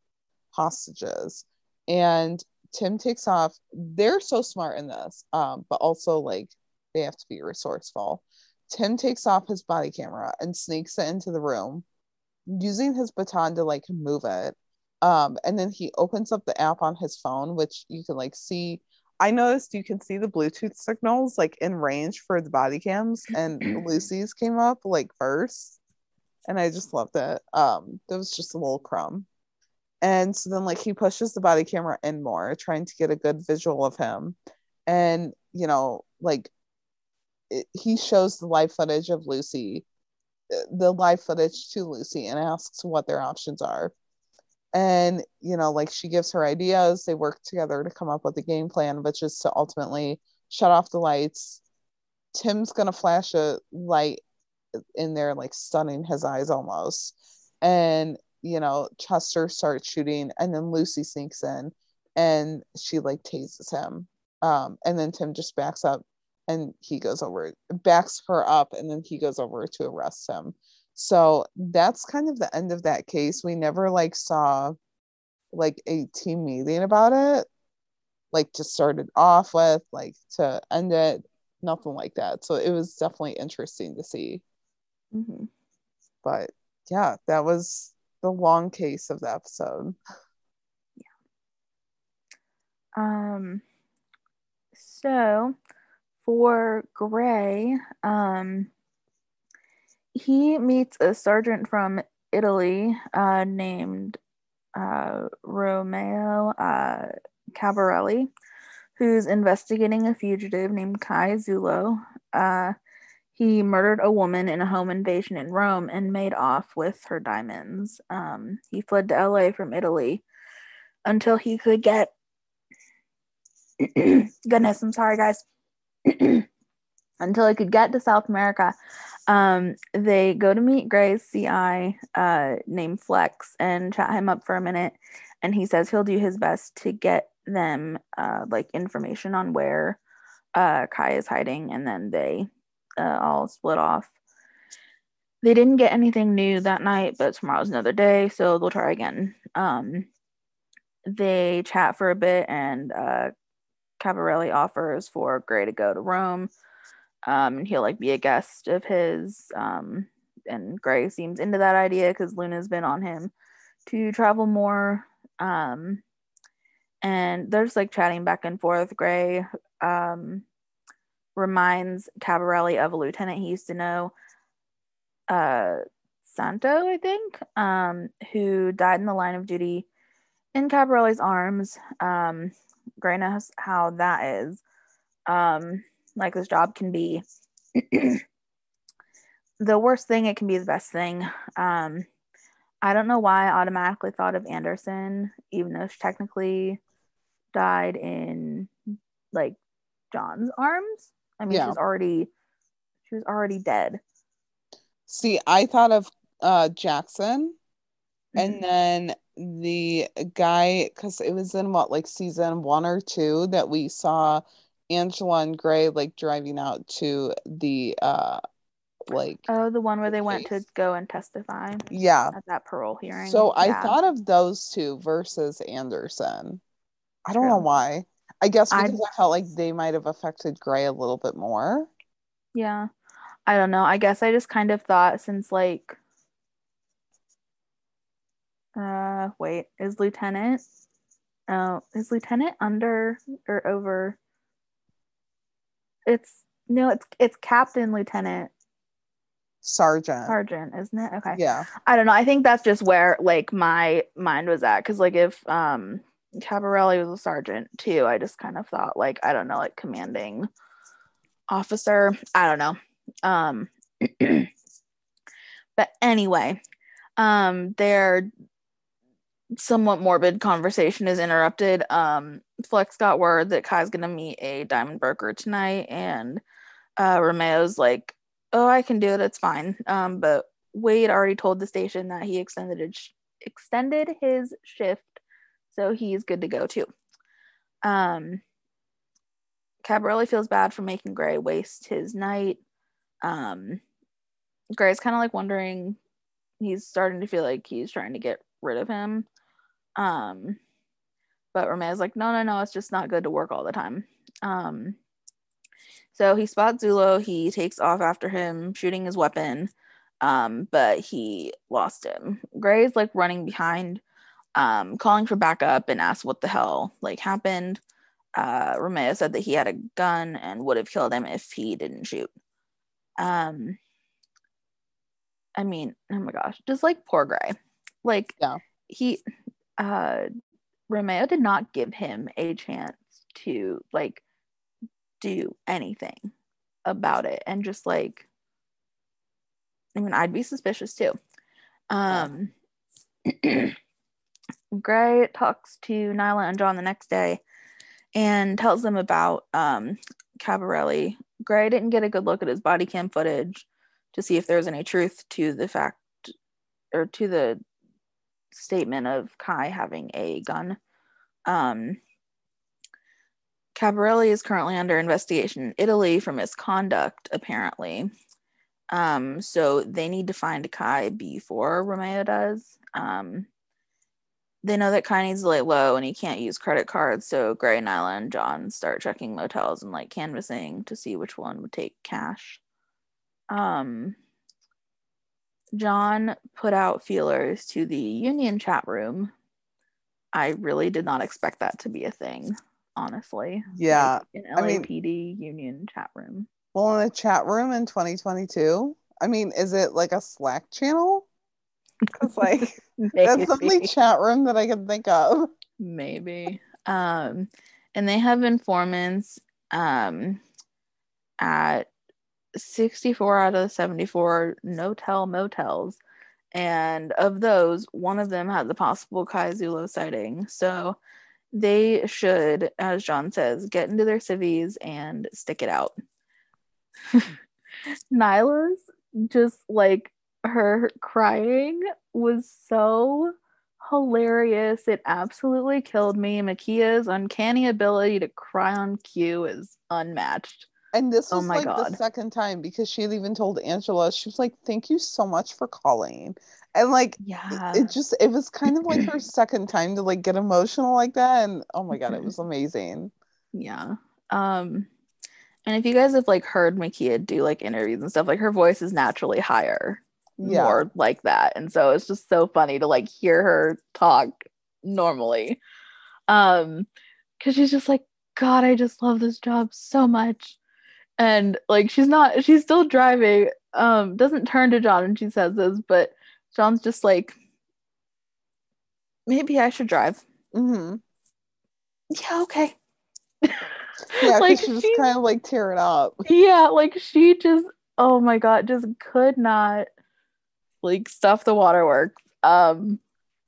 hostages, and Tim takes off. They're so smart in this, um, but also like they have to be resourceful. Tim takes off his body camera and sneaks it into the room, using his baton to like move it. Um, and then he opens up the app on his phone, which you can like see. I noticed you can see the Bluetooth signals like in range for the body cams, and Lucy's came up like first, and I just loved it. Um, that was just a little crumb. And so then like he pushes the body camera in more, trying to get a good visual of him. And you know, like it, he shows the live footage of Lucy, the live footage to Lucy, and asks what their options are. And you know, like she gives her ideas. They work together to come up with a game plan, which is to ultimately shut off the lights. Tim's gonna flash a light in there, like stunning his eyes almost. And you know, Chester starts shooting, and then Lucy sneaks in and she like tases him. Um, and then Tim just backs up and he goes over, backs her up, and then he goes over to arrest him. So that's kind of the end of that case. We never like saw like a team meeting about it, like to start it off with, like to end it, nothing like that. So it was definitely interesting to see. Mhm. But yeah, that was the long case of the episode. Yeah. Um, so for Gray, um, he meets a sergeant from Italy uh, named uh, Romeo uh, Cabarelli, who's investigating a fugitive named Kai Zulo. Uh, he murdered a woman in a home invasion in Rome and made off with her diamonds. Um, he fled to LA from Italy until he could get. Goodness, I'm sorry, guys. until he could get to South America. Um, they go to meet Gray's CI uh, named Flex and chat him up for a minute. And he says he'll do his best to get them uh, like information on where uh, Kai is hiding. And then they uh, all split off. They didn't get anything new that night, but tomorrow's another day, so they'll try again. Um, they chat for a bit, and uh, Cavarelli offers for Gray to go to Rome um, and he'll like be a guest of his. Um, and Gray seems into that idea because Luna's been on him to travel more. Um, and they're just like chatting back and forth. Gray um, reminds Cabarelli of a lieutenant he used to know, uh, Santo, I think, um, who died in the line of duty in Cabarelli's arms. Um, Gray knows how that is. Um, like this job can be the worst thing, it can be the best thing. Um, I don't know why I automatically thought of Anderson, even though she technically died in like John's arms. I mean, Yeah. she's already she was already dead. See, I thought of uh Jackson and Mhm. then the guy because it was in what like season one or two that we saw Angela and Gray like driving out to the uh like Oh, the one where they went to go and testify yeah. at that parole hearing. So I thought of those two versus Anderson. I don't know why. I guess I- because I felt like they might have affected Gray a little bit more. Yeah. I don't know. I guess I just kind of thought since like uh wait, is Lieutenant oh is Lieutenant under or over it's no, it's it's Captain Lieutenant Sergeant. Sergeant, isn't it? Okay. Yeah. I don't know. I think that's just where like my mind was at because like if um Cabarelli was a sergeant too, I just kind of thought like I don't know, like commanding officer. I don't know. Um but anyway, um their somewhat morbid conversation is interrupted. Um Flex got word that Kai's gonna meet a diamond broker tonight and uh Romeo's like, Oh, I can do it, it's fine. Um, but Wade already told the station that he extended it extended his shift, so he's good to go too. Um, Cabarelli feels bad for making Gray waste his night. Um, Gray's kind of like wondering. He's starting to feel like he's trying to get rid of him. Um, but Romeo's like, no, no, no, it's just not good to work all the time. Um, so he spots Zulo. He takes off after him, shooting his weapon um, but he lost him. Gray's like running behind, um, calling for backup and asks what the hell like happened. Uh, Romeo said that he had a gun and would have killed him if he didn't shoot. Um, I mean, oh my gosh, just like poor Gray. Like, Yeah. he, uh, Romeo did not give him a chance to like do anything about it and just like I mean, I'd be suspicious too. Um, Gray talks to Nyla and John the next day and tells them about um, Cabarelli. Gray didn't get a good look at his body cam footage to see if there was any truth to the fact or to the statement of Kai having a gun. Um, Cabarelli is currently under investigation in Italy for misconduct, apparently. Um, so they need to find Kai before Romeo does. Um, they know that Kai needs to lay low and he can't use credit cards, so Gray, Nyla, and John start checking motels and like canvassing to see which one would take cash. Um, John put out feelers to the union chat room. I really did not expect that to be a thing, honestly. Yeah, Like, an I mean- LAPD union chat room. Well, in a chat room in 2022. I mean, is it like a Slack channel? Because like that's the only chat room that I can think of. maybe um and they have informants um at 64 out of 74 no-tell motels and of those one of them has a possible kai zulo sighting so they should as john says get into their civvies and stick it out nyla's just like her crying was so hilarious. It absolutely killed me. Mekia's uncanny ability to cry on cue is unmatched. And this Oh was my like the second time because she had even told Angela, she was like, Thank you so much for calling. And like Yeah. it just it was kind of like her second time to like get emotional like that. And oh my god, it was amazing. yeah. Um and if you guys have like heard Mekia do like interviews and stuff, like her voice is naturally higher, Yeah. more like that. And so it's just so funny to like hear her talk normally. Um because she's just like God, I just love this job so much. And like she's not she's still driving. Um, doesn't turn to John and she says this, but John's just like, maybe I should drive. mm-hmm. Yeah, okay. Yeah, like she's she's kind of like tearing up. yeah, like she just oh my god, just could not like stuff the waterworks. Um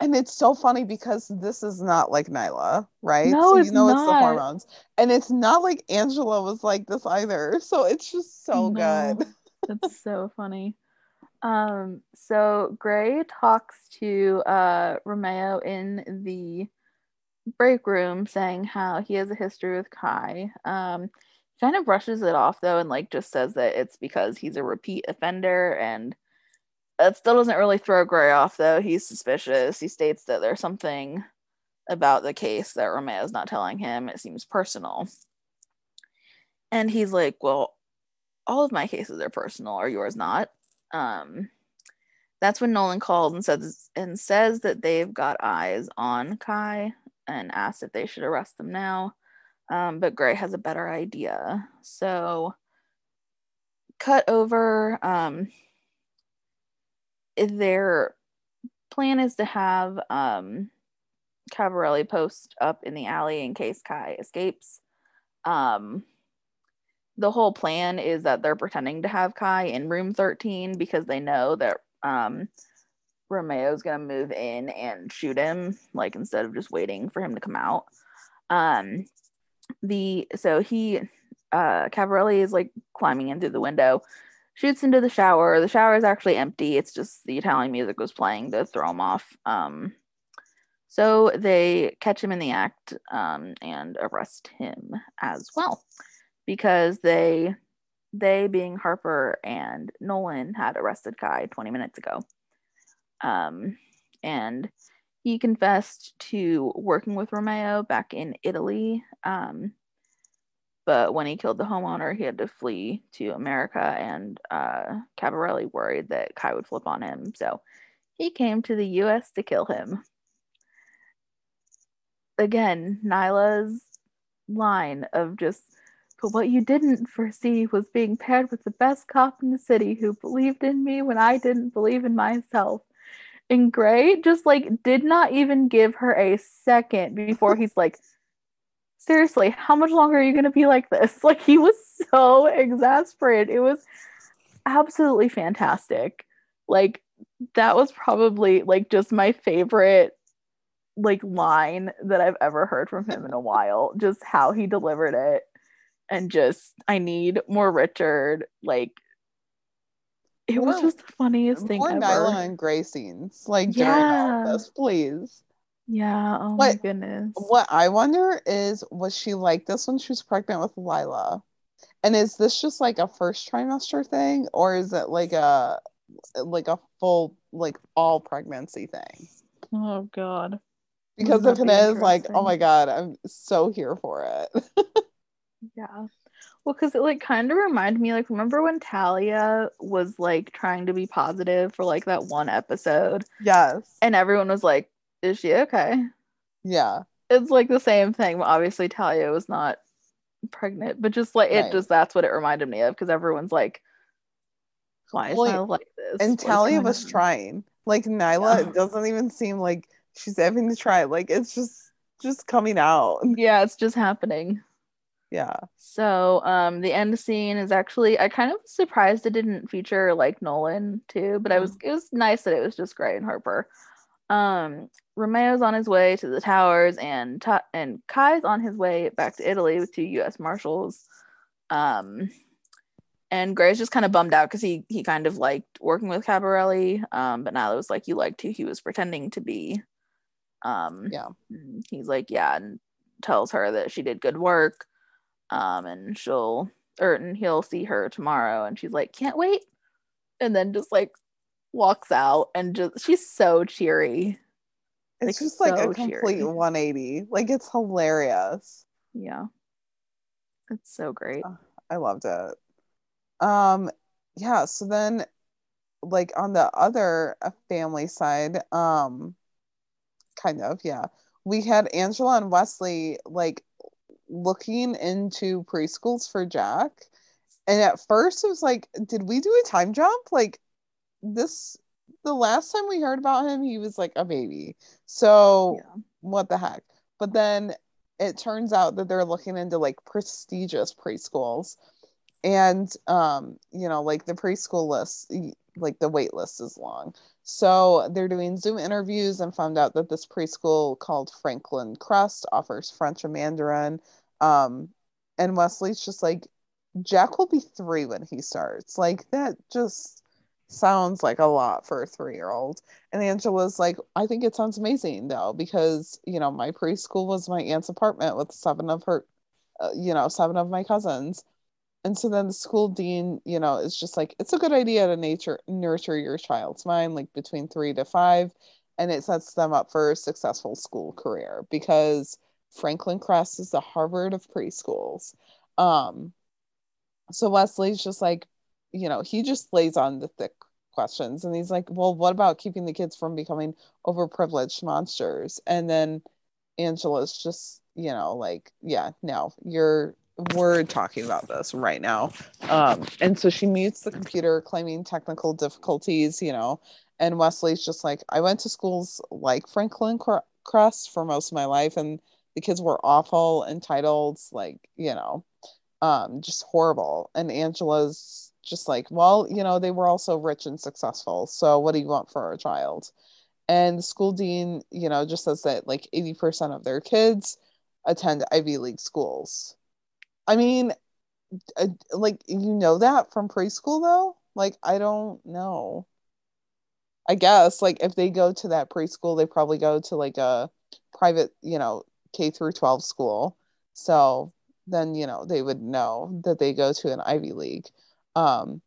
And it's so funny because this is not like Nyla, right? No, so you know it's the hormones. And it's not like Angela was like this either. So it's just so No. good. That's so funny. Um, so Gray talks to uh Romeo in the break room saying how he has a history with Kai. Um kind of brushes it off though and like just says that it's because he's a repeat offender and that still doesn't really throw Gray off though. He's suspicious. He states that there's something about the case that Romeo's not telling him. It seems personal. And he's like, Well, all of my cases are personal, are yours not? Um that's when Nolan called and says and says that they've got eyes on Kai and asked if they should arrest them now. Um, but Gray has a better idea. So cut over um their plan is to have um Cavarelli post up in the alley in case Kai escapes. Um the whole plan is that they're pretending to have Kai in room 13 because they know that um Romeo's gonna move in and shoot him, like instead of just waiting for him to come out. Um the so he uh Cavarelli is like climbing in through the window, shoots into the shower. The shower is actually empty. It's just the Italian music was playing to throw him off. Um so they catch him in the act um, and arrest him as well because they they being Harper and Nolan had arrested Kai 20 minutes ago. Um, and he confessed to working with Romeo back in Italy. Um, but when he killed the homeowner, he had to flee to America, and uh, Cavarelli worried that Kai would flip on him. So he came to the US to kill him. Again, Nyla's line of just but what you didn't foresee was being paired with the best cop in the city who believed in me when I didn't believe in myself. And Gray just like did not even give her a second before he's like, seriously, how much longer are you going to be like this? Like he was so exasperated. It was absolutely fantastic. Like that was probably like just my favorite like line that I've ever heard from him in a while. Just how he delivered it and just I need more Richard. Like it was just the funniest thing More ever. Nyla and Gray scenes, like during all Yeah. this, please. Yeah. Oh my What- goodness. What I wonder is, was she like this when she was pregnant with Lila? And is this just like a first trimester thing, or is it like a like a full like all pregnancy thing? Oh god. Because if it be is, like, oh my god, I'm so here for it. Yeah. Well, because it like kind of reminded me, like, remember when Talia was like trying to be positive for like that one episode, yes. and everyone was like, "Is she okay?" Yeah. It's like the same thing, but obviously Talia was not pregnant, but just like it, Right. just that's what it reminded me of because everyone's like, "Why is Nyla like this?" And What is Talia was on?" trying. Like Nyla Yeah. doesn't even seem like she's having to try. Like it's just just coming out. Yeah, it's just happening. Yeah. So um the end scene is actually I kind of was surprised it didn't feature like Nolan too, but I was it was nice that it was just Gray and Harper. Um Romeo's on his way to the towers and Ta- and Kai's on his way back to Italy with two US Marshals. Um and Gray's just kind of bummed out because he he kind of liked working with Cabarelli, um, but now it was like you liked who he was pretending to be. Um, Yeah. He's like, yeah, and tells her that she did good work, um, and she'll or and he'll see her tomorrow, and she's like, can't wait, and then just like walks out, and just she's so cheery. It's Like, just like so a complete cheery. 180. Like it's hilarious. Yeah, it's so great. I loved it. Um yeah, so then like on the other uh, family side, um kind of, yeah. We had Angela and Wesley like looking into preschools for Jack. And at first it was like, did we do a time jump? Like this the last time we heard about him, he was like a baby. So Yeah. what the heck? But then it turns out that they're looking into like prestigious preschools. And um, you know, like the preschool list, like the wait list is long. So they're doing Zoom interviews and found out that this preschool called Franklin Crest offers French and Mandarin. Um, and Wesley's just like, Jack will be three when he starts. Like that just sounds like a lot for a three year old. And Angela's like, I think it sounds amazing though, because you know, my preschool was my aunt's apartment with seven of her, uh, you know, seven of my cousins. And so then the school dean, you know, is just like, it's a good idea to nature nurture your child's mind like between three to five, and it sets them up for a successful school career because Franklin Crest is the Harvard of preschools. Um, so Wesley's just like, you know, he just lays on the thick questions and he's like, well, what about keeping the kids from becoming overprivileged monsters? And then Angela's just, you know, like, yeah, no, you're we're talking about this right now. Um, and so she mutes the computer, claiming technical difficulties, you know, and Wesley's just like, I went to schools like Franklin Cr- Crest for most of my life, and the kids were awful, entitled, like, you know, um, just horrible. And Angela's just like, well, you know, they were also rich and successful. So what do you want for a child? And the school dean, you know, just says that like 80% of their kids attend Ivy League schools. I mean, uh, like, you know that from preschool though? Like, I don't know. I guess like if they go to that preschool, they probably go to like a private, you know, K through 12 school. So then, you know, they would know that they go to an Ivy League. Um,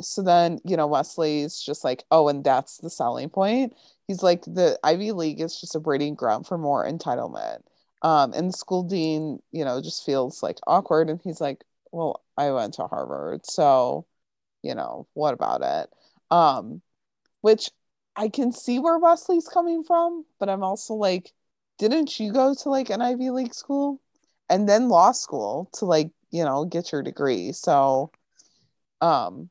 so then, you know, Wesley's just like, oh, and that's the selling point. He's like, the Ivy League is just a breeding ground for more entitlement. Um, and the school dean, you know, just feels like awkward. And he's like, well, I went to Harvard. So, you know, what about it? Um, which I can see where Wesley's coming from, but I'm also like, didn't you go to like an Ivy League school and then law school to like, you know, get your degree? So, um,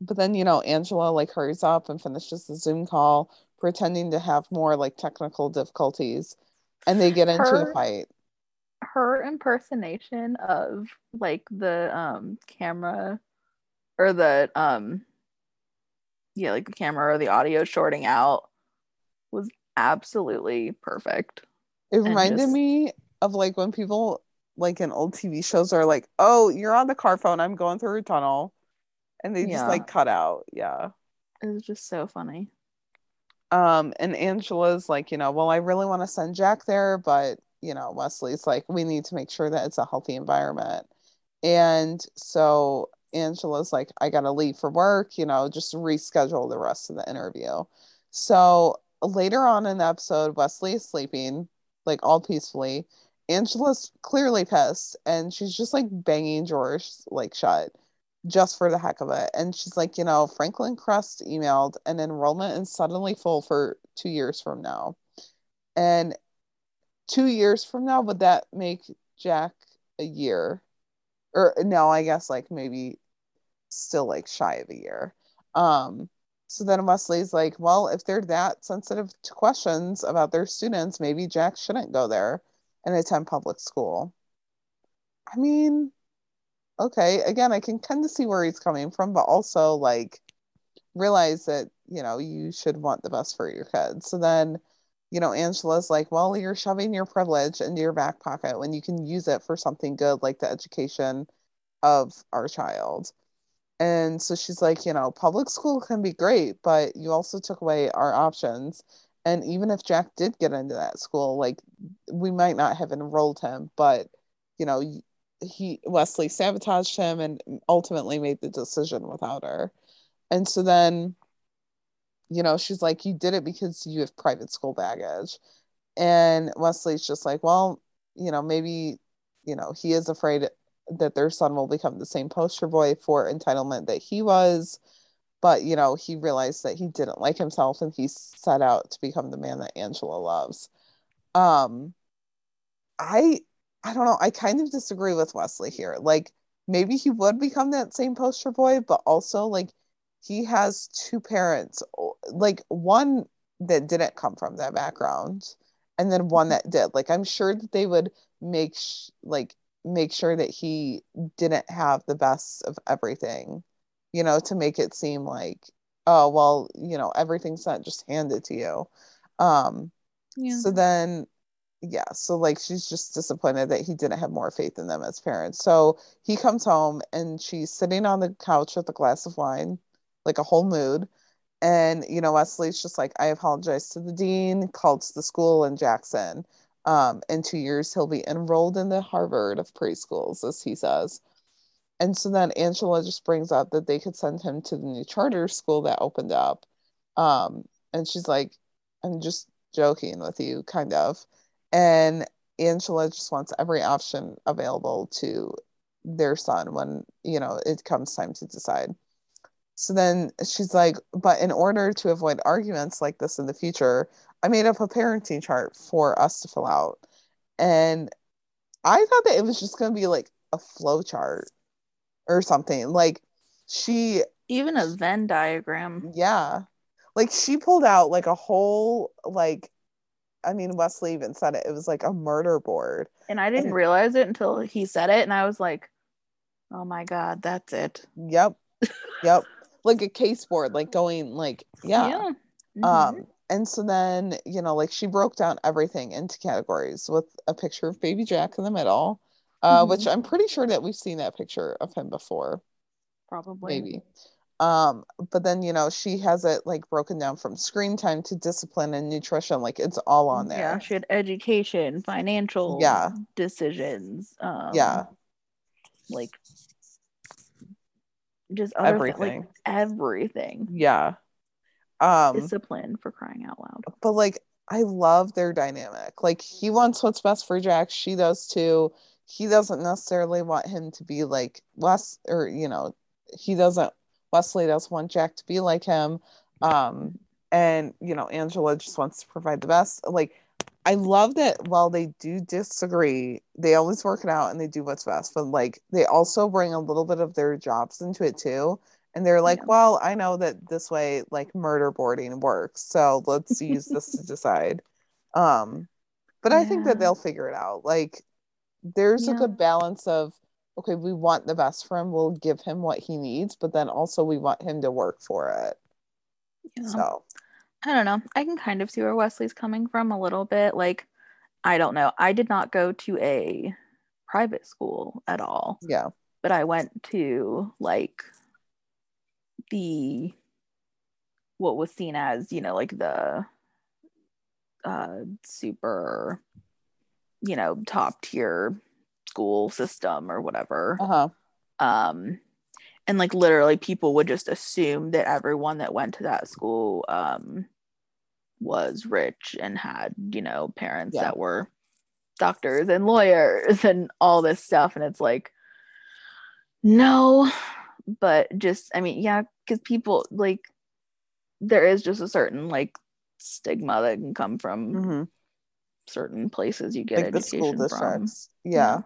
but then, you know, Angela like hurries up and finishes the Zoom call, pretending to have more like technical difficulties, and they get into a fight. her impersonation of like the um camera or the um yeah like the camera or the audio shorting out was absolutely perfect It reminded just- me of like when people like in old TV shows are like, "Oh, you're on the car phone. I'm going through a tunnel," and they just like cut out. Yeah. it was just so funny Um, and Angela's like, you know, well, I really want to send Jack there, but you know, Wesley's like, we need to make sure that it's a healthy environment. And so Angela's like, I gotta leave for work, you know, just reschedule the rest of the interview. So later on in the episode, Wesley is sleeping, like all peacefully. Angela's clearly pissed, and she's just like banging drawers like shut just for the heck of it. And she's like, you know, Franklin Crest emailed an enrollment is suddenly full for two years from now. And two years from now, would that make Jack a year? Or no, I guess like maybe still like shy of a year. Um, so then Wesley's like, well, if they're that sensitive to questions about their students, maybe Jack shouldn't go there and attend public school. I mean, okay, again, I can kind of see where he's coming from, but also like realize that, you know, you should want the best for your kids. So then, you know, Angela's like, well, you're shoving your privilege into your back pocket when you can use it for something good like the education of our child. And so she's like, you know, public school can be great, but you also took away our options. And even if Jack did get into that school, like we might not have enrolled him, but you know, he Wesley sabotaged him and ultimately made the decision without her. And so then, you know, she's like, You did it because you have private school baggage. And Wesley's just like, Well, you know, maybe, you know, he is afraid that their son will become the same poster boy for entitlement that he was. But, you know, he realized that he didn't like himself and he set out to become the man that Angela loves. Um, I I don't know. I kind of disagree with Wesley here. Like maybe he would become that same poster boy, but also like he has two parents, like one that didn't come from that background, and then one that did. Like I'm sure that they would make sh- like make sure that he didn't have the best of everything, you know, to make it seem like oh well, you know, everything's not just handed to you. Um, Yeah. so then yeah so like she's just disappointed that he didn't have more faith in them as parents. So he comes home and she's sitting on the couch with a glass of wine like a whole mood. And you know wesley's just like i apologize to the dean called to the school in jackson. Um, in two years he'll be enrolled in the harvard of preschools as he says. And so then angela just brings up that they could send him to the new charter school that opened up. Um, and she's like i'm just joking with you kind of and Angela just wants every option available to their son when you know it comes time to decide. So then she's like, but in order to avoid arguments like this in the future, I made up a parenting chart for us to fill out. And I thought that it was just going to be like a flow chart or something. Like she, Even a Venn diagram. yeah, like she pulled out like a whole, like, I mean, Wesley even said it. It was like a murder board. And I didn't And- realize it until he said it. And I was like, oh my God, that's it. Yep. Yep. like a case board, like going like, yeah. Mhm. Um, and so then, you know, like she broke down everything into categories with a picture of baby Jack in the middle, uh, which Mhm. I'm pretty sure that we've seen that picture of him before, Probably. maybe. Um, but then, you know, she has it like broken down from screen time to discipline and nutrition, like it's all on there. Yeah, she had education, financial Yeah. decisions. Um, Yeah. Like just Everything. like everything. Yeah. Um, Discipline for crying out loud. but like I love their dynamic. Like he wants what's best for Jack, she does too. He doesn't necessarily want him to be like less, or you know, he doesn't Wesley doesn't want Jack to be like him. Um and you know, Angela just wants to provide the best. Like I love that while they do disagree, they always work it out and they do what's best. But like they also bring a little bit of their jobs into it too. And they're like, Yeah. well, I know that this way like murder boarding works. So let's use this to decide. Um, but I think that they'll figure it out. Like there's a good balance of okay, we want the best for him, we'll give him what he needs, but then also we want him to work for it. Yeah. So I don't know. I can kind of see where Wesley's coming from a little bit. Like, I don't know. I did not go to a private school at all, yeah. but I went to like the what was seen as, you know, like the uh super, you know, top tier school system or whatever. Uh-huh. um and like literally people would just assume that everyone that went to that school um was rich and had you know parents Yeah. that were doctors and lawyers and all this stuff and it's like no but just i mean yeah because people like there is just a certain like stigma that can come from Mhm. certain places you get like education from districts. Yeah.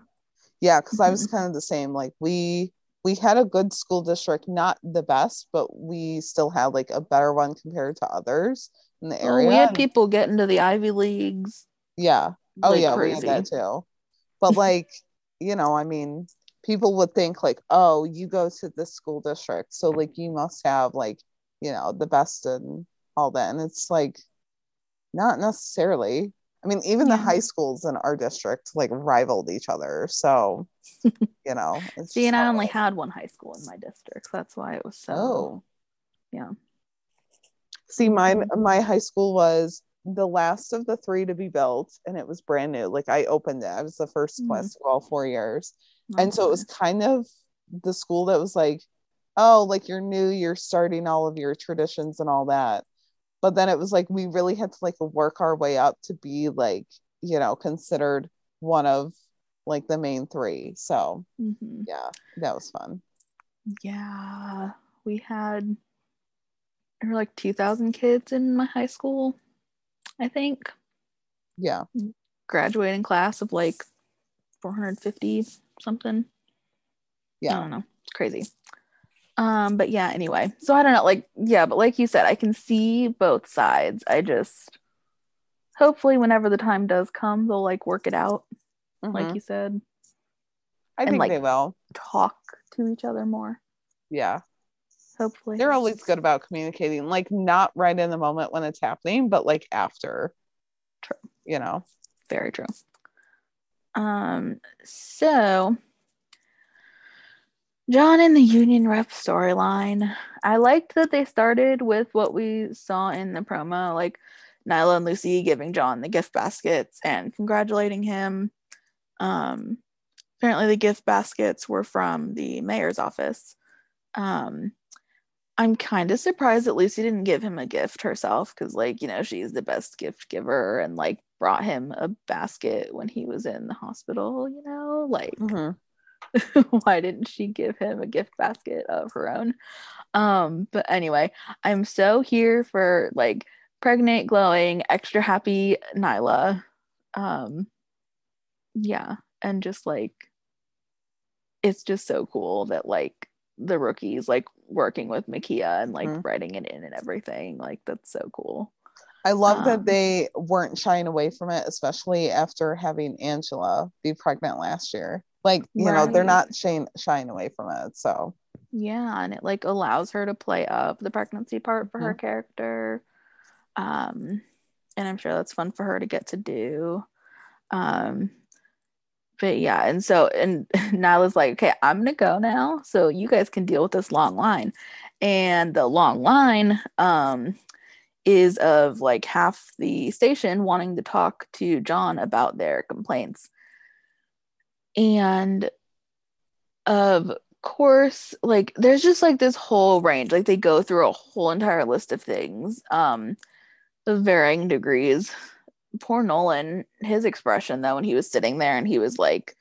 Yeah, because I was Mhm. kind of the same. Like we we had a good school district, not the best, but we still had like a better one compared to others in the Oh, area. we had people get into the ivy leagues yeah. Oh like yeah, crazy. we had that too. But like, you know, I mean, people would think like, oh, you go to this school district, so like you must have like, you know, the best and all that. And it's like not necessarily. I mean, even the high schools in our district like rivaled each other. So, you know, See, and I only is. had one high school in my district. so That's why it was so. Oh. Yeah. See, mine Mhm. my high school was the last of the three to be built, and it was brand new. Like I opened it. I was the 1st Mhm. class to all four years. Oh, and so it was kind of the school that was like oh like you're new you're starting all of your traditions and all that but then it was like we really had to like work our way up to be like you know considered one of like the main three so Mhm. yeah that was fun Yeah, we had there were like two thousand kids in my high school. I think yeah graduating class of like 450 something. Yeah. I don't know. It's crazy. Um, but yeah, anyway. So I don't know, like, yeah, but like you said, I can see both sides. I just hopefully whenever the time does come, they'll like work it out, like Mhm. you said, I and, think like- they will. talk to each other more. Yeah. Hopefully. They're always good about communicating, like not right in the moment when it's happening, but like after. True. You know. Very true. Um, so John and the Union Rep storyline. I liked that they started with what we saw in the promo, like Nyla and Lucy giving John the gift baskets and congratulating him. Um, apparently the gift baskets were from the mayor's office. Um, I'm kind of surprised that Lucy didn't give him a gift herself because, like, you know, she's the best gift giver and, like, brought him a basket when he was in the hospital, you know? Like, Mhm. why didn't she give him a gift basket of her own? Um, but anyway, I'm so here for, like, pregnant, glowing, extra happy Nyla. Um, yeah, and just like, it's just so cool that, like, the rookies like working with Mekia and like Mhm. writing it in and everything. Like that's so cool. I love Um, that they weren't shying away from it, especially after having Angela be pregnant last year. Like, you know, they're not shying, shying away from it. So, Yeah, and it like allows her to play up the pregnancy part for her character. Um and I'm sure that's fun for her to get to do. Um but yeah, and so and Nyla's like, okay, I'm gonna go now. So you guys can deal with this long line. And the long line um is of like half the station wanting to talk to John about their complaints. And of course, like there's just like this whole range. Like they go through a whole entire list of things, um, of varying degrees. Poor Nolan, his expression though, when he was sitting there and he was like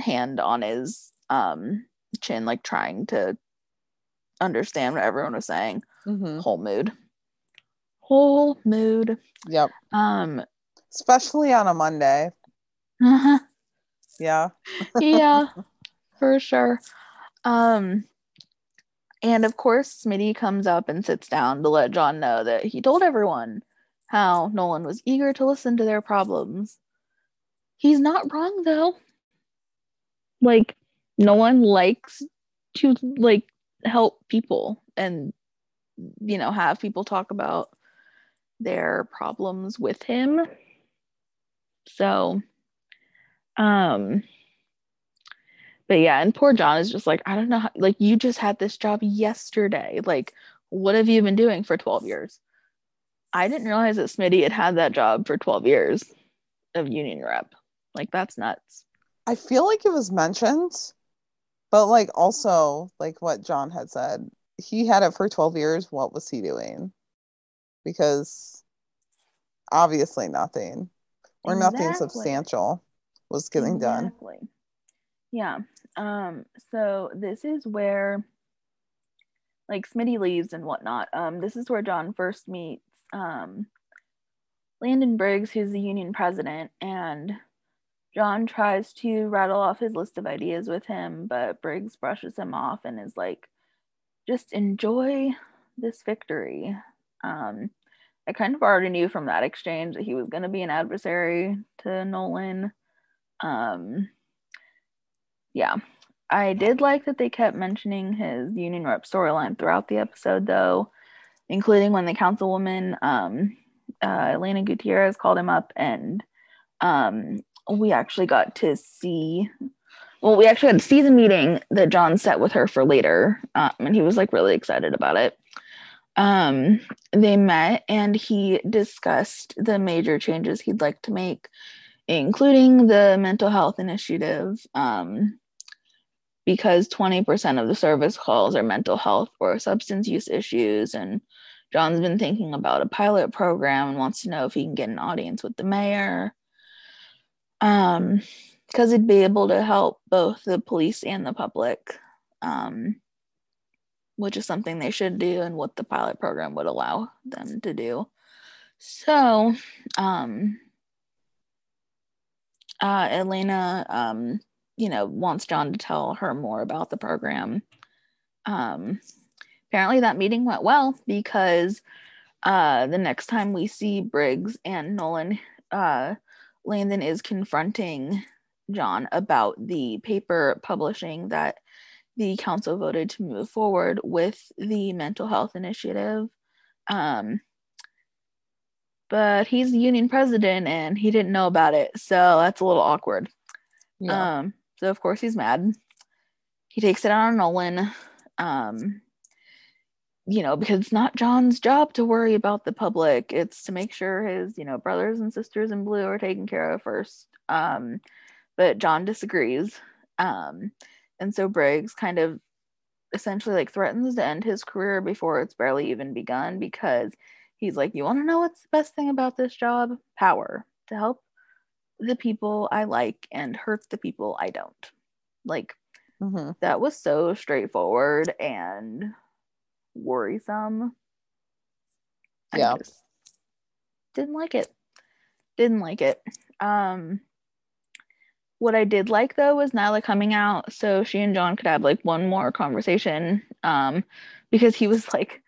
hand on his um chin, like trying to understand what everyone was saying. mhm. Whole mood. Whole mood. yep. Um Especially on a Monday. Yeah. yeah, for sure. Um, and of course, Smitty comes up and sits down to let John know that he told everyone how Nolan was eager to listen to their problems. He's not wrong though. Like, no one likes to like help people and you know have people talk about their problems with him. So, um, but yeah, and poor John is just like, I don't know, how, like you just had this job yesterday. Like, what have you been doing for 12 years? I didn't realize that Smitty had had that job for 12 years of union rep. Like, that's nuts. I feel like it was mentioned, but like also like what John had said, he had it for 12 years. What was he doing? Because obviously nothing or nothing substantial was getting done. Exactly. Yeah. Um, so this is where like Smitty leaves and whatnot. Um, this is where John first meets um Landon Briggs, who's the union president, and John tries to rattle off his list of ideas with him, but Briggs brushes him off and is like, just enjoy this victory. Um, I kind of already knew from that exchange that he was going to be an adversary to Nolan. Um, yeah, I did like that they kept mentioning his union rep storyline throughout the episode, though, including when the councilwoman, um, uh, Elena Gutierrez, called him up, and um, we actually got to see. Well, we actually got to see the meeting that John set with her for later, um, and he was like really excited about it. Um, they met and he discussed the major changes he'd like to make, including the mental health initiative. Um, because 20% of the service calls are mental health or substance use issues. And John's been thinking about a pilot program and wants to know if he can get an audience with the mayor. Um, because it'd be able to help both the police and the public, um, which is something they should do and what the pilot program would allow them to do. So, um, uh, Elena, um, you know, wants John to tell her more about the program. Um, apparently, that meeting went well because uh, the next time we see Briggs and Nolan, uh, Landon is confronting John about the paper publishing that the council voted to move forward with the mental health initiative. Um, but he's the union president and he didn't know about it, so that's a little awkward. Yeah. Um, so of course he's mad. He takes it out on Nolan. Um, you know, because it's not John's job to worry about the public. It's to make sure his, you know, brothers and sisters in blue are taken care of first. Um, but John disagrees. Um, and so Briggs kind of essentially like threatens to end his career before it's barely even begun because he's like, You want to know what's the best thing about this job? Power to help the people I like and hurt the people I don't. Like, hmm that was so straightforward and worrisome. I Yeah. didn't like it. Didn't like it. Um what I did like though was Nyla coming out so she and John could have like one more conversation. Um because he was like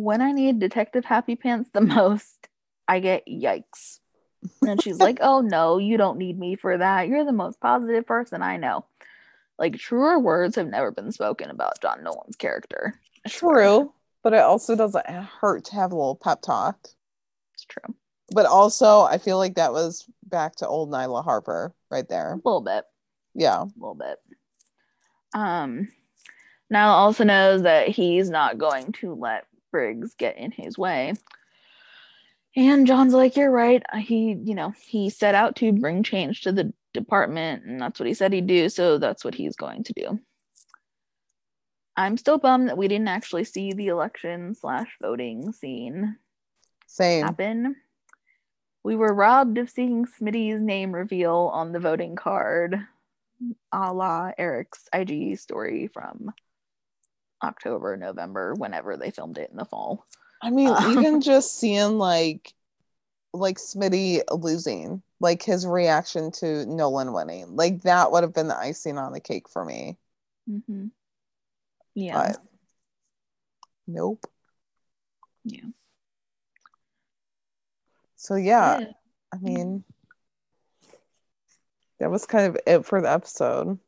when I need Detective Happy Pants the most, I get yikes. And she's like, Oh no, you don't need me for that. You're the most positive person I know. Like truer words have never been spoken about John Nolan's character. True, but it also doesn't hurt to have a little pep talk. It's true. But also, I feel like that was back to old Nyla Harper right there. A little bit. Yeah. A little bit. Um Nyla also knows that he's not going to let Briggs get in his way. And John's like, You're right. Uh, he, you know, he set out to bring change to the department, and that's what he said he'd do, so that's what he's going to do. I'm still bummed that we didn't actually see the election slash voting scene Same. happen. We were robbed of seeing Smitty's name reveal on the voting card, a la Eric's IG story from October, November, whenever they filmed it in the fall. I mean, Uh, even just seeing like like Smitty losing, like his reaction to Nolan winning, like that would have been the icing on the cake for me. Mm-hmm. Yeah. But nope. yeah. So yeah, Yeah. I mean that was kind of it for the episode.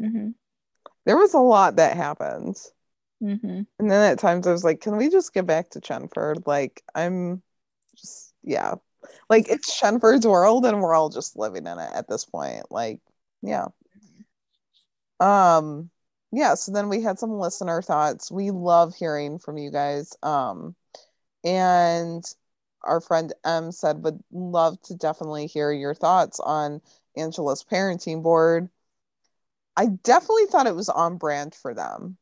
Mm-hmm. There was a lot that happened. Mm-hmm. And then at times I was like, can we just get back to Chenford? Like, I'm just, yeah. Like, it's Chenford's world and we're all just living in it at this point. Like, yeah. Um, yeah, so then we had some listener thoughts. We love hearing from you guys. Um, and our friend M said would love to definitely hear your thoughts on Angela's parenting board. I definitely thought it was on brand for them.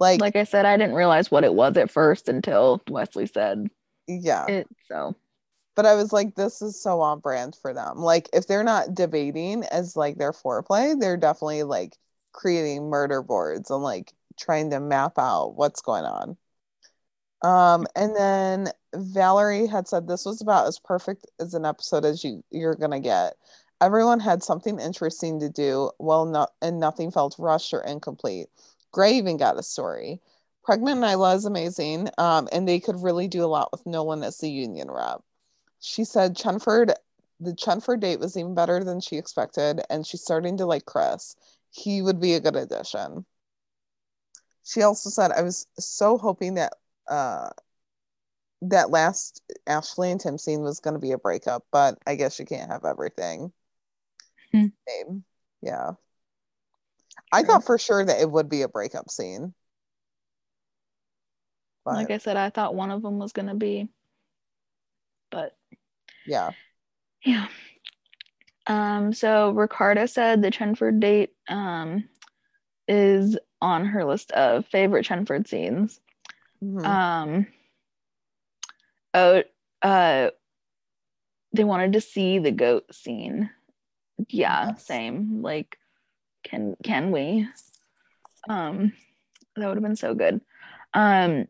Like, Like I said, I didn't realize what it was at first until Wesley said yeah. it. So but I was like, this is so on brand for them. Like, if they're not debating as like their foreplay, they're definitely like creating murder boards and like trying to map out what's going on. Um, and then Valerie had said this was about as perfect as an episode as you you're gonna get. Everyone had something interesting to do, well, not and nothing felt rushed or incomplete. Gray even got a story. Pregnant Nyla is amazing, um, and they could really do a lot with Nolan as the union rep. She said Chenford, the Chenford date was even better than she expected, and she's starting to like Chris. He would be a good addition. She also said, I was so hoping that uh, that last Ashley and Tim scene was going to be a breakup, but I guess you can't have everything. Hmm. Same. Yeah. I thought for sure that it would be a breakup scene. But like I said, I thought one of them was gonna be, but yeah. yeah. Um. So Ricarda said the Chenford date um is on her list of favorite Chenford scenes. Mhm. Um. Oh. Uh. They wanted to see the goat scene. Yeah. Same. Like, can can we? Um. That would have been so good. Um.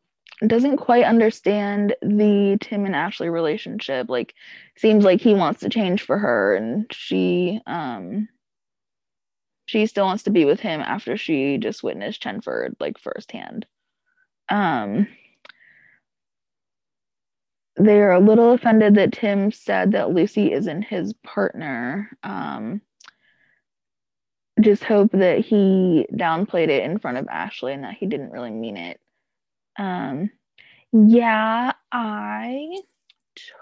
doesn't quite understand the Tim and Ashley relationship. Like seems like he wants to change for her and she um she still wants to be with him after she just witnessed Chenford like firsthand. Um they're a little offended that Tim said that Lucy isn't his partner. Um just hope that he downplayed it in front of Ashley and that he didn't really mean it. Um, yeah, I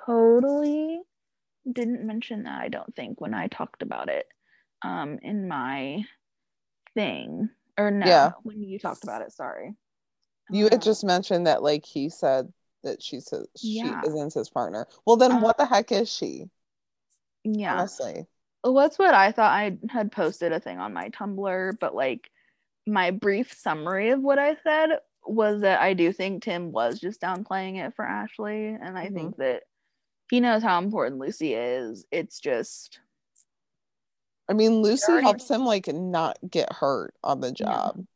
totally didn't mention that, I don't think, when I talked about it um, in my thing. Or no, Yeah. when you talked about it, sorry. You had Uh, just mentioned that like he said that she said she Yeah. isn't his partner. Well then Uh, what the heck is she? yeah. Honestly. what's what I thought I had posted a thing on my Tumblr, but like my brief summary of what I said was that I do think Tim was just downplaying it for Ashley, and I Mhm. think that he knows how important Lucy is. It's just I mean Lucy already- helps him like not get hurt on the Yeah. job.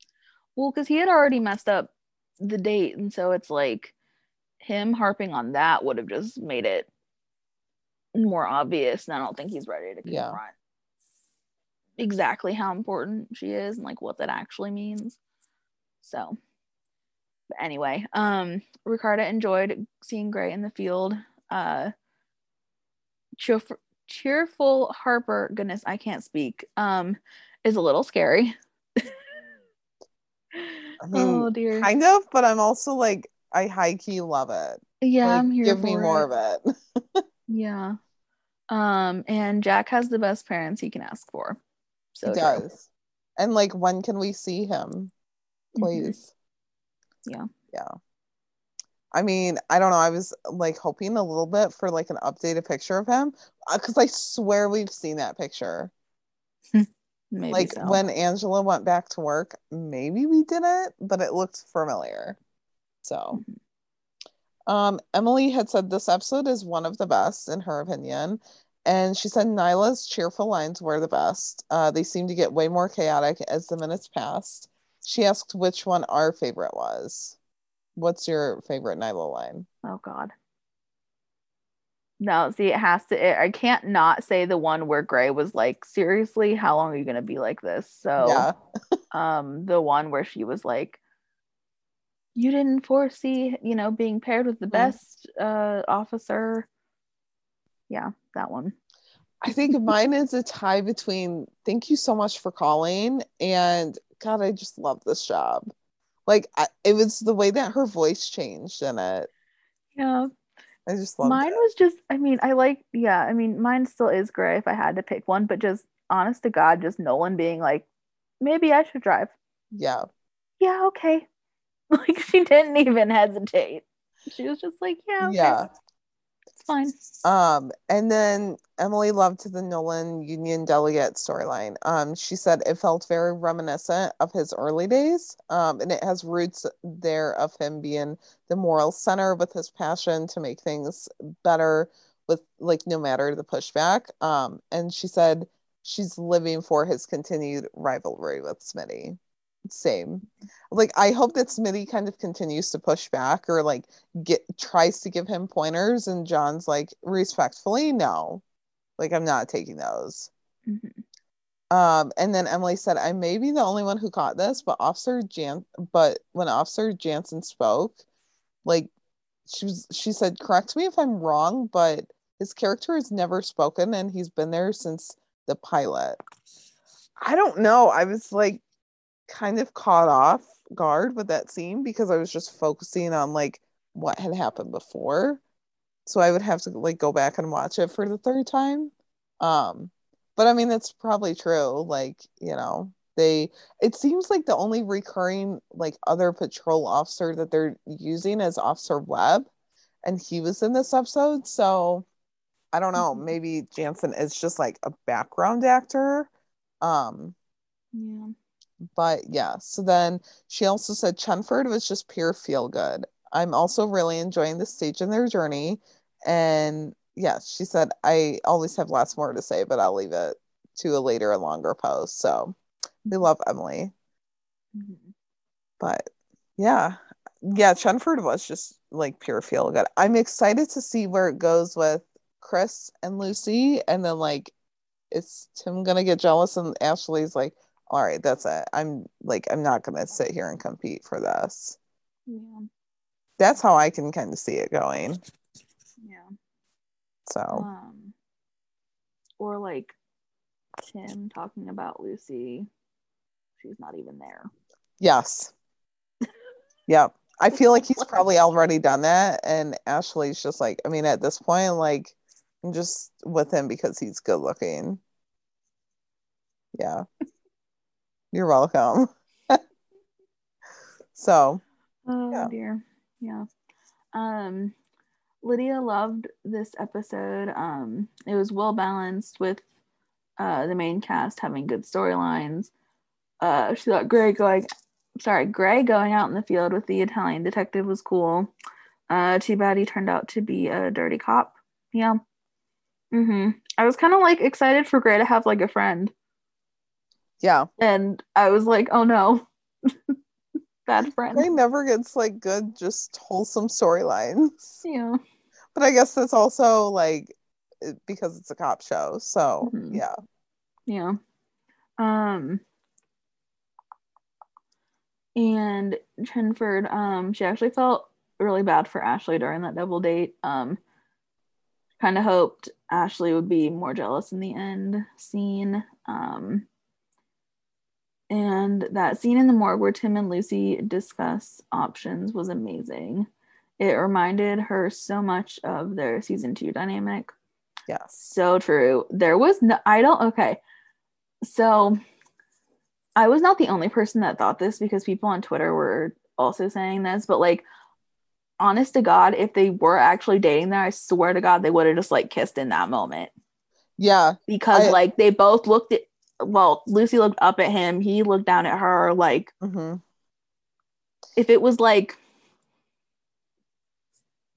well, because he had already messed up the date, and so it's like him harping on that would have just made it more obvious, and I don't think he's ready to Yeah. confront exactly how important she is and like what that actually means. So, but anyway, um, Ricarda enjoyed seeing Gray in the field. Uh, cheerful, cheerful Harper, goodness, I can't speak. Um, is a little scary. I mean, oh dear. Kind of, but I'm also like I high key love it. yeah, Like, I'm here give me more of it. Yeah. Um, and Jack has the best parents he can ask for. So he true. does. And like when can we see him? Mhm. Please. Yeah. Yeah. I mean, I don't know. I was like hoping a little bit for like an updated picture of him because I swear we've seen that picture. Maybe like so. when Angela went back to work, maybe we did it, but it looked familiar. So, Mm-hmm. um, Emily had said this episode is one of the best in her opinion, and she said Nyla's cheerful lines were the best. Uh, they seemed to get way more chaotic as the minutes passed. She asked which one our favorite was. What's your favorite Nyla line? Oh God. No, see, it has to. It, I can't not say the one where Gray was like, "Seriously, how long are you gonna be like this?" So, Yeah, um, the one where she was like, "You didn't foresee, you know, being paired with the Mhm. best uh officer." Yeah, that one. I think mine is a tie between thank you so much for calling and God, I just love this job. Like I, it was the way that her voice changed in it. Yeah, I just loved mine it. was just. I mean, I like. Yeah, I mean, mine still is Gray if I had to pick one, but just honest to God, just Nolan being like, maybe I should drive. Yeah. yeah, okay. Like she didn't even hesitate. She was just like, yeah, okay, Yeah. it's fine. Um, and then Emily loved the Nolan Union delegate storyline. Um, she said it felt very reminiscent of his early days. Um, and it has roots there of him being the moral center with his passion to make things better with like no matter the pushback. Um, and she said she's living for his continued rivalry with Smitty. Same. Like I hope that Smitty kind of continues to push back or like get tries to give him pointers and John's like respectfully no like I'm not taking those Mhm. um and then Emily said I may be the only one who caught this but officer Jan but when officer Jansen spoke like she was she said correct me if I'm wrong but his character has never spoken and he's been there since the pilot I don't know I was like kind of caught off guard with that scene because I was just focusing on like what had happened before. So I would have to like go back and watch it for the third time. Um but I mean that's probably true. Like, you know, they it seems like the only recurring like other patrol officer that they're using is Officer Webb and he was in this episode. So I don't know, Mhm. maybe Jansen is just like a background actor. Um Yeah. But yeah so then she also said chenford was just pure feel good i'm also really enjoying this stage in their journey and yeah she said i always have lots more to say but i'll leave it to a later and longer post so we love emily Mhm. but yeah yeah, Chenford was just like pure feel good. I'm excited to see where it goes with Chris and Lucy, and then like, is Tim gonna get jealous? And Ashley's like, all right, that's it. I'm like, I'm not gonna sit here and compete for this. Yeah. That's how I can kind of see it going. Yeah. So Um, or like Tim talking about Lucy. She's not even there. yes, yep. I feel like he's probably already done that, and Ashley's just like, I mean, at this point, like, I'm just with him because he's good looking. Yeah, you're welcome. so Oh Yeah. dear. Yeah. Um Lydia loved this episode. Um it was well balanced with uh the main cast having good storylines. Uh she thought Gray going sorry, Gray going out in the field with the Italian detective was cool. Uh too bad he turned out to be a dirty cop. Yeah. Mm-hmm. I was kind of like excited for Gray to have like a friend. Yeah, And I was like, oh no. Bad friend. Gray never gets like good, just wholesome storylines. Yeah. But I guess that's also like because it's a cop show. So Mhm. yeah, Yeah. Um and Chenford, um, she actually felt really bad for Ashley during that double date. Um kind of hoped Ashley would be more jealous in the end scene. Um and that scene in the morgue where Tim and Lucy discuss options was amazing. It reminded her so much of their season two dynamic. yes, So true. There was no, I don't, okay. So I was not the only person that thought this because people on Twitter were also saying this, but like, honest to God, if they were actually dating there, I swear to God, they would have just like kissed in that moment yeah, because I- like they both looked at, well, Lucy looked up at him, he looked down at her. Like, hmm if it was like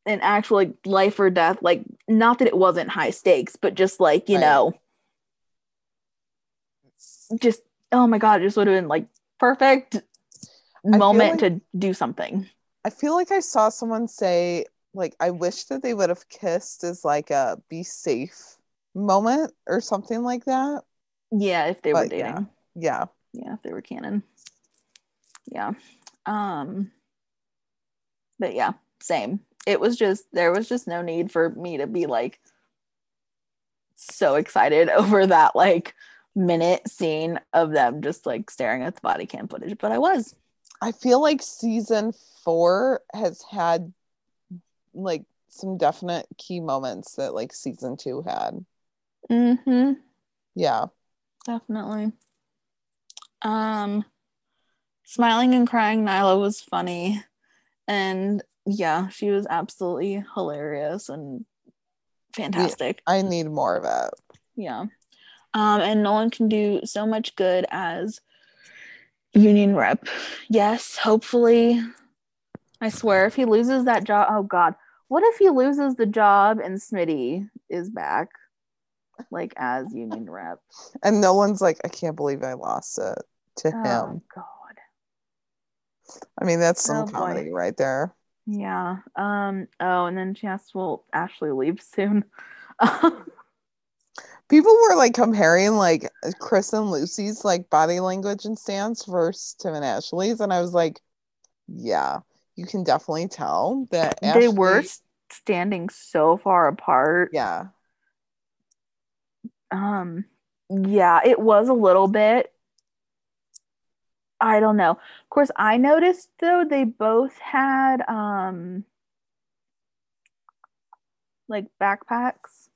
an actual like life or death, like not that it wasn't high stakes, but just like, you Right. know, just oh my god, it just would have been like perfect moment like- to do something. I feel like I saw someone say like I wish that they would have kissed as like a be safe moment or something like that. Yeah, if they were But, yeah. dating. Yeah, Yeah. if they were canon. Yeah. Um but yeah, same. It was just there was just no need for me to be like so excited over that like minute scene of them just like staring at the body cam footage, but I was. I feel like season four has had like some definite key moments that like season two had. Mhm. Yeah, Definitely. Um smiling and crying Nyla was funny and yeah, she was absolutely hilarious and fantastic. I need more of it. Yeah. Um and Nolan can do so much good as union rep. Yes, hopefully. I swear if he loses that job, oh god. What if he loses the job and Smitty is back like as union rep? And no one's like, I can't believe I lost it to Oh him. god. I mean, that's Oh, some boy. comedy right there. Yeah. Um. Oh, and then she asked, "Will Ashley leave soon?" People were like comparing like Chris and Lucy's like body language and stance versus Tim and Ashley's, and I was like, yeah, you can definitely tell that they were Ashley- s- standing so far apart. yeah, Um. Yeah, it was a little bit. I don't know. Of course, I noticed though they both had um like backpacks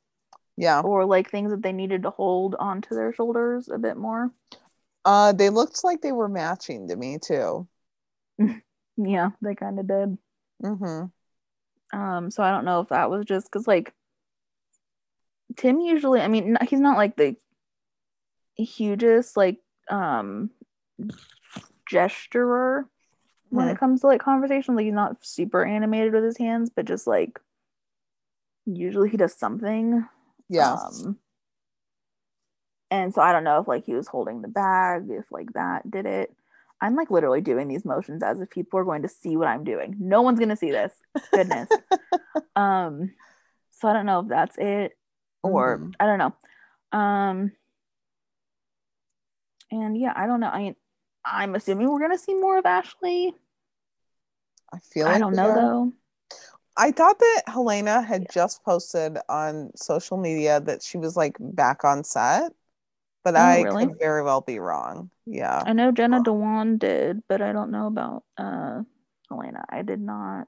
yeah. or like things that they needed to hold onto their shoulders a bit more. Uh, they looked like they were matching to me too. Yeah, they kind of did. Mm-hmm. Um, so I don't know if that was just because like Tim usually, I mean, he's not like the hugest like um gesturer when it comes to like conversation. Like he's not super animated with his hands, but just like usually he does something. Yeah. Um, and so I don't know if like he was holding the bag, if like that did it. I'm like literally doing these motions as if people are going to see what I'm doing. No one's gonna see this. Goodness. um, so I don't know if that's it or Mhm. I don't know. Um, and yeah, I don't know. I I'm assuming we're gonna see more of Ashley. I feel like I don't know are. though. I thought that Helena had just posted on social media that she was like back on set, but Oh, I really? could very well be wrong. Yeah. I know Jenna Dewan did, but I don't know about uh Helena. I did not.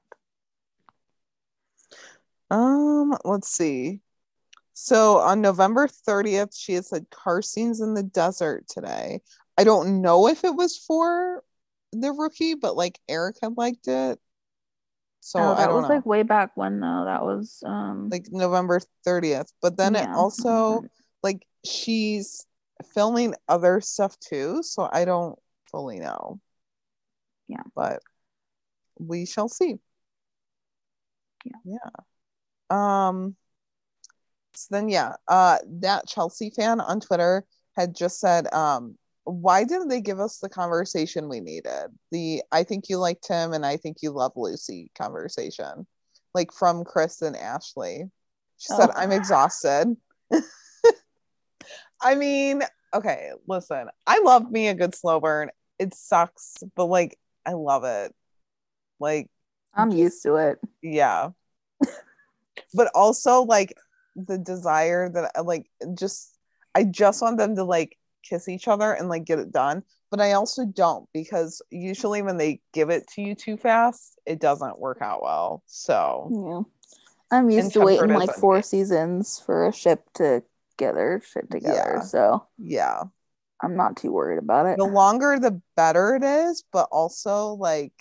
Um, let's see. So on November 30th, she had said car scenes in the desert today. I don't know if it was for the rookie, but like Eric had liked it. So oh, I that was know. like way back when though. That was um like November 30th. But then it also like she's filming other stuff too, so I don't fully know. Yeah. But we shall see. Yeah. Yeah. Um so then yeah, uh that Chelsea fan on Twitter had just said um why didn't they give us the conversation we needed? The I think you liked him and I think you love Lucy conversation. Like from Chris and Ashley. She said, Oh. I'm exhausted. I mean, okay, listen, I love me a good slow burn. It sucks, but like I love it. Like, I'm used to it. yeah. but also like the desire that I like just I just want them to like kiss each other and like get it done. But I also don't because usually when they give it to you too fast, it doesn't work out well. So Yeah. I'm used to waiting like four seasons for a ship to get their shit together. Yeah. So yeah. I'm not too worried about it. the longer the better it is but also like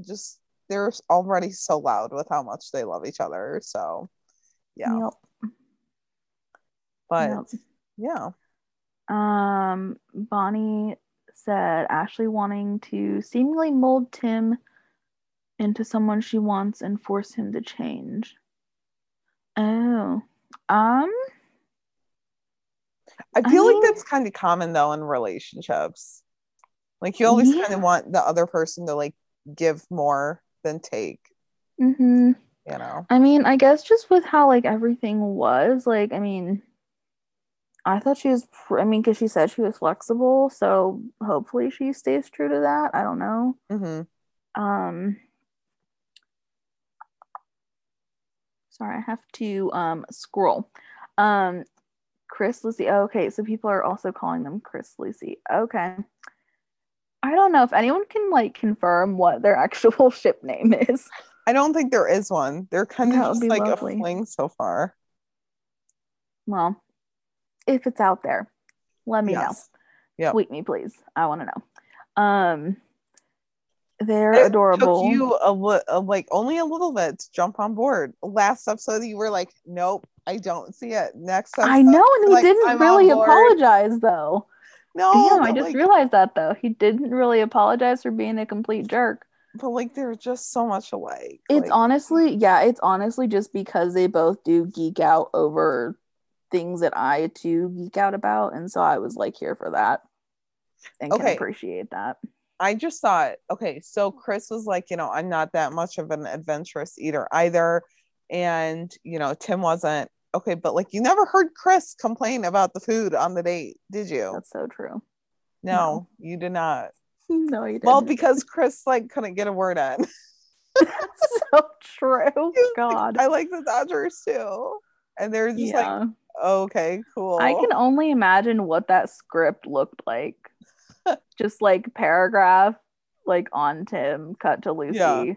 just they're already so loud with how much they love each other so yeah Yep. But Yep. yeah. Um, Bonnie said Ashley wanting to seemingly mold Tim into someone she wants and force him to change. Oh, um, i I feel mean- like that's kind of common though in relationships. Like you always kind of want the other person to like give more than take. Hmm you know? I mean, I guess just with how like everything was, like, I mean, I thought she was, pr- I mean, because she said she was flexible, so hopefully she stays true to that. I don't know. hmm Um, sorry, I have to um scroll. Um, Chris Lucy. Oh, okay, so people are also calling them Chris Lucy. Okay. I don't know if anyone can like confirm what their actual ship name is. i don't think there is one they're kind of That just like lovely. a fling so far Well, if it's out there, let me know. yes Yep. Tweet me, please. I want to know. Um, they're It adorable. Took you a, li- a like only a little bit to jump on board. Last episode, you were like, "Nope, I don't see it." Next episode, I know, and he like, didn't "I'm really apologize though. No, Damn, I just like, realized that though. He didn't really apologize for being a complete jerk. but like they're just so much alike. It's like, honestly, yeah, it's honestly just because they both do geek out over things that I too geek out about. And so I was like here for that and can Okay. appreciate that. I just thought, okay, so Chris was like, you know, I'm not that much of an adventurous eater either, and you know, Tim wasn't. Okay, but like you never heard Chris complain about the food on the date, did you? That's so true. No, you did not. No, you didn't. Well, because Chris like couldn't get a word in. That's so true. God. I like the Dodgers too. And they're just like, yeah. Okay, cool. I can only imagine what that script looked like. Just like paragraph, like on Tim, cut to Lucy, Yeah.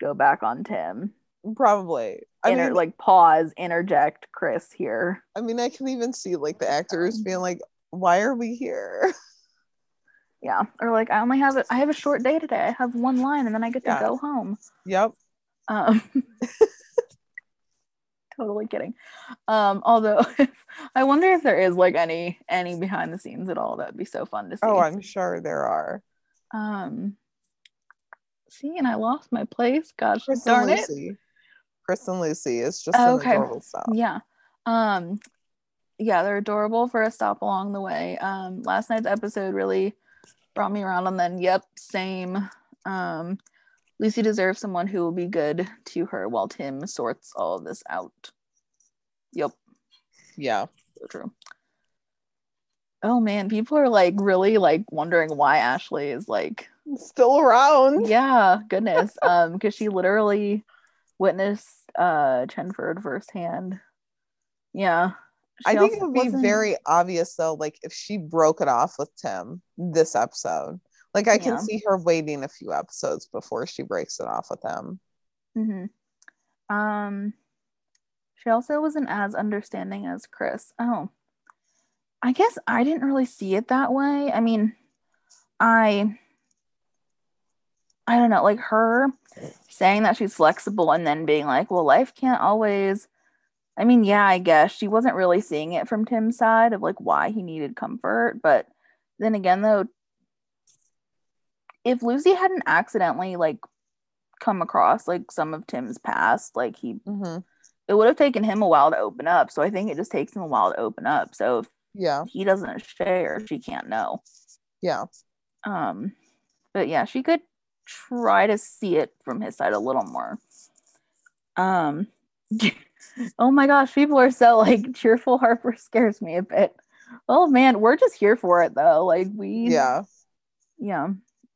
go back on Tim. probably. I Inter- mean, like pause, interject Chris here. I mean, I can even see like the actors being like, "Why are we here?" Yeah. Or like I only have a I have a short day today. I have one line and then I get to go home. yep. Um totally kidding. Um, although I wonder if there is like any any behind the scenes at all. That'd be so fun to see. Oh, I'm sure there are. Um, see, and I lost my place. Gosh Chris darn it. Lucy. Chris and Lucy is just okay. adorable stuff. Yeah. Um, yeah, they're adorable for a stop along the way. Um, last night's episode really brought me around and then yep same um lucy deserves someone who will be good to her while tim sorts all of this out yep Yeah. so true oh man people are like really like wondering why ashley is like Still around. yeah goodness um because she literally witnessed uh chenford firsthand yeah I think it would be wasn't- very obvious though, like if she broke it off with Tim this episode. Like I can see her waiting a few episodes before she breaks it off with him. Mm-hmm. Um, she also wasn't as understanding as Chris. Oh, I guess I didn't really see it that way. I mean, I, I don't know, like her saying that she's flexible and then being like, "Well, life can't always." I mean, yeah, I guess she wasn't really seeing it from Tim's side of like why he needed comfort, but then again, though, if Lucy hadn't accidentally like come across like some of Tim's past, like he hmm it would have taken him a while to open up. So I think it just takes him a while to open up. So if Yeah. he doesn't share, she can't know. Yeah. Um but yeah, she could try to see it from his side a little more. Um oh my gosh, people are so like cheerful Harper scares me a bit. Oh man, we're just here for it though. Like we Yeah. yeah.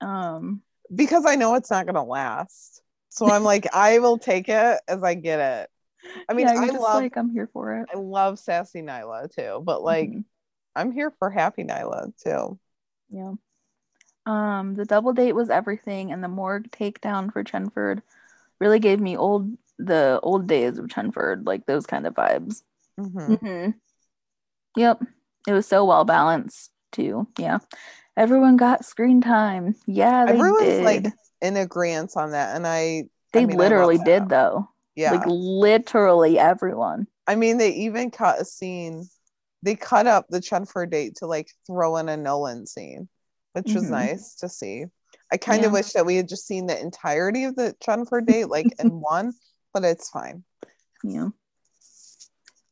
Um Because I know it's not gonna last. So I'm like, I will take it as I get it. I mean, yeah, I just love like I'm here for it. I love sassy Nyla too, but like Mhm. I'm here for happy Nyla too. Yeah. Um, the double date was everything, and the morgue takedown for Chenford really gave me old the old days of Chenford, like those kind of vibes. Mhm. hmm Yep, it was so well balanced too. Yeah, everyone got screen time. Yeah, they Everyone's did. like in agreement on that, and I they I mean, literally that. did though. yeah. Like literally everyone. I mean, they even cut a scene. They cut up the Chenford date to like throw in a Nolan scene, which was Mhm. nice to see. I kind of Yeah. wish that we had just seen the entirety of the Chenford date, like in one, but it's fine. Yeah.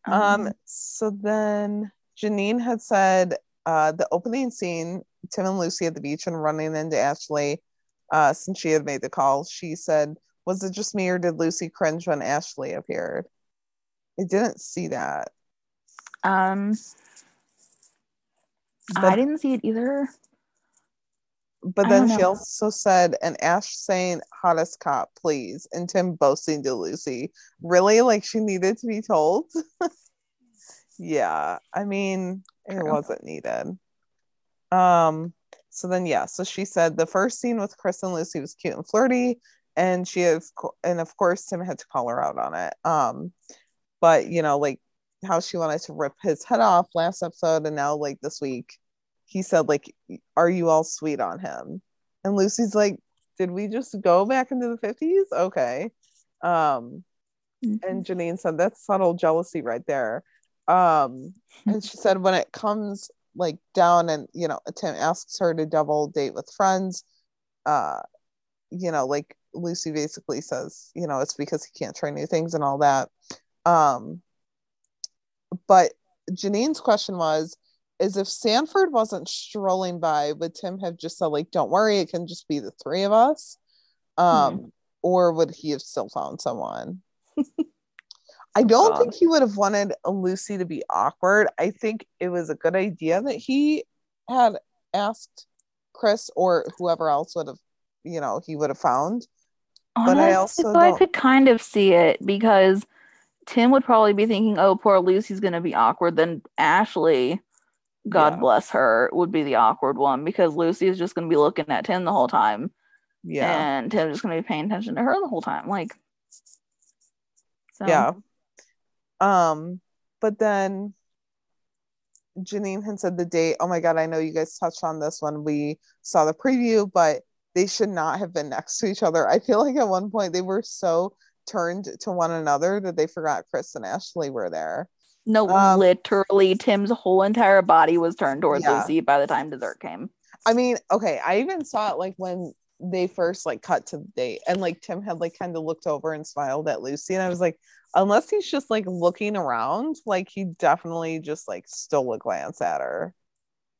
Um, so then Janine had said uh, the opening scene, Tim and Lucy at the beach and running into Ashley, uh, since she had made the call, she said, Was it just me or did Lucy cringe when Ashley appeared? I didn't see that. um, I didn't see it either. but then she also said, and Ash saying, hottest cop, please. And Tim boasting to Lucy. Really? Like she needed to be told? yeah. I mean, it wasn't needed. Um, so then yeah, so she said the first scene with Chris and Lucy was cute and flirty, and she has and of course Tim had to call her out on it. Um, but you know, like how she wanted to rip his head off last episode, and now like this week, he said, like, are you all sweet on him? And Lucy's like, did we just go back into the 50s? Okay. Um, Mhm. and Janine said that's subtle jealousy right there. Um, and she said when it comes like down and you know, Tim asks her to double date with friends, uh, you know, like Lucy basically says, you know, it's because he can't try new things and all that. Um, but Janine's question was, is if Sanford wasn't strolling by, would Tim have just said, like, don't worry, it can just be the three of us? Um, or would he have still found someone? I don't God. think um, he would have wanted Lucy to be awkward. I think it was a good idea that he had asked Chris or whoever else would have, you know, he would have found. But I Honestly, also I could kind of see it because Tim would probably be thinking, "Oh, poor Lucy's gonna be awkward." Then Ashley, God Yeah. bless her, would be the awkward one because Lucy is just gonna be looking at Tim the whole time, Yeah. and Tim's just gonna be paying attention to her the whole time. Like, so Yeah. Um, but then Janine had said the date. Oh my god, I know you guys touched on this when we saw the preview, but they should not have been next to each other. I feel like at one point they were so turned to one another that they forgot Chris and Ashley were there. no, Um, literally, Tim's whole entire body was turned towards Yeah. Lucy by the time dessert came. I mean, okay, I even saw it like when they first like cut to the date and like Tim had like kind of looked over and smiled at Lucy and I was like, unless he's just like looking around, like he definitely just like stole a glance at her.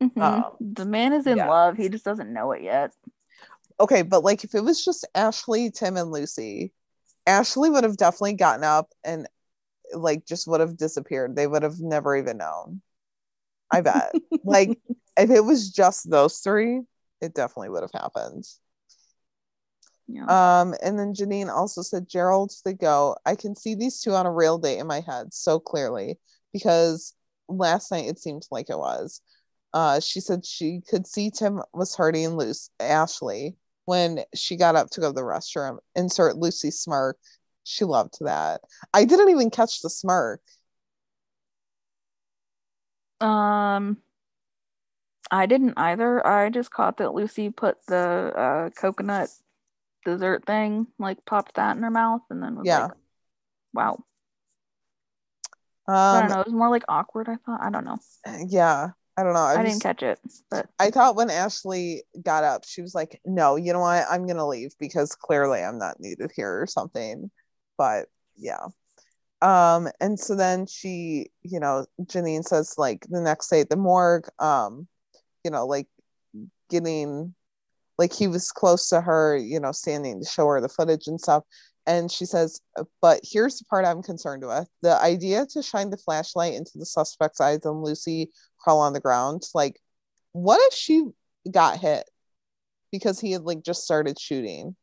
Mhm. Um, the man is in yeah. love. He just doesn't know it yet. okay, but like if it was just Ashley, Tim, and Lucy, Ashley would have definitely gotten up and like just would have disappeared. They would have never even known. I bet. like if it was just those three, it definitely would have happened. Yeah. Um, and then Janine also said, Gerald the go. I can see these two on a real date in my head so clearly because last night it seemed like it was. Uh, she said she could see Tim was hurting loose Ashley when she got up to go to the restroom. Insert Lucy smirk. She loved that. I didn't even catch the smirk. Um, I didn't either. I just caught that Lucy put the uh, coconut dessert thing, like popped that in her mouth, and then was Yeah. like, "Wow." I Um, don't know. It was more like awkward. I thought. I don't know. yeah, I don't know. I, I, didn't catch it, but I thought when Ashley got up, she was like, "No, you know what? I'm gonna leave because clearly I'm not needed here or something." But yeah. Um, and so then she, you know, Janine says like the next day at the morgue, um, you know, like getting like he was close to her, you know, standing to show her the footage and stuff. And she says, but here's the part I'm concerned with. The idea to shine the flashlight into the suspect's eyes and Lucy crawl on the ground. Like, what if she got hit because he had like just started shooting?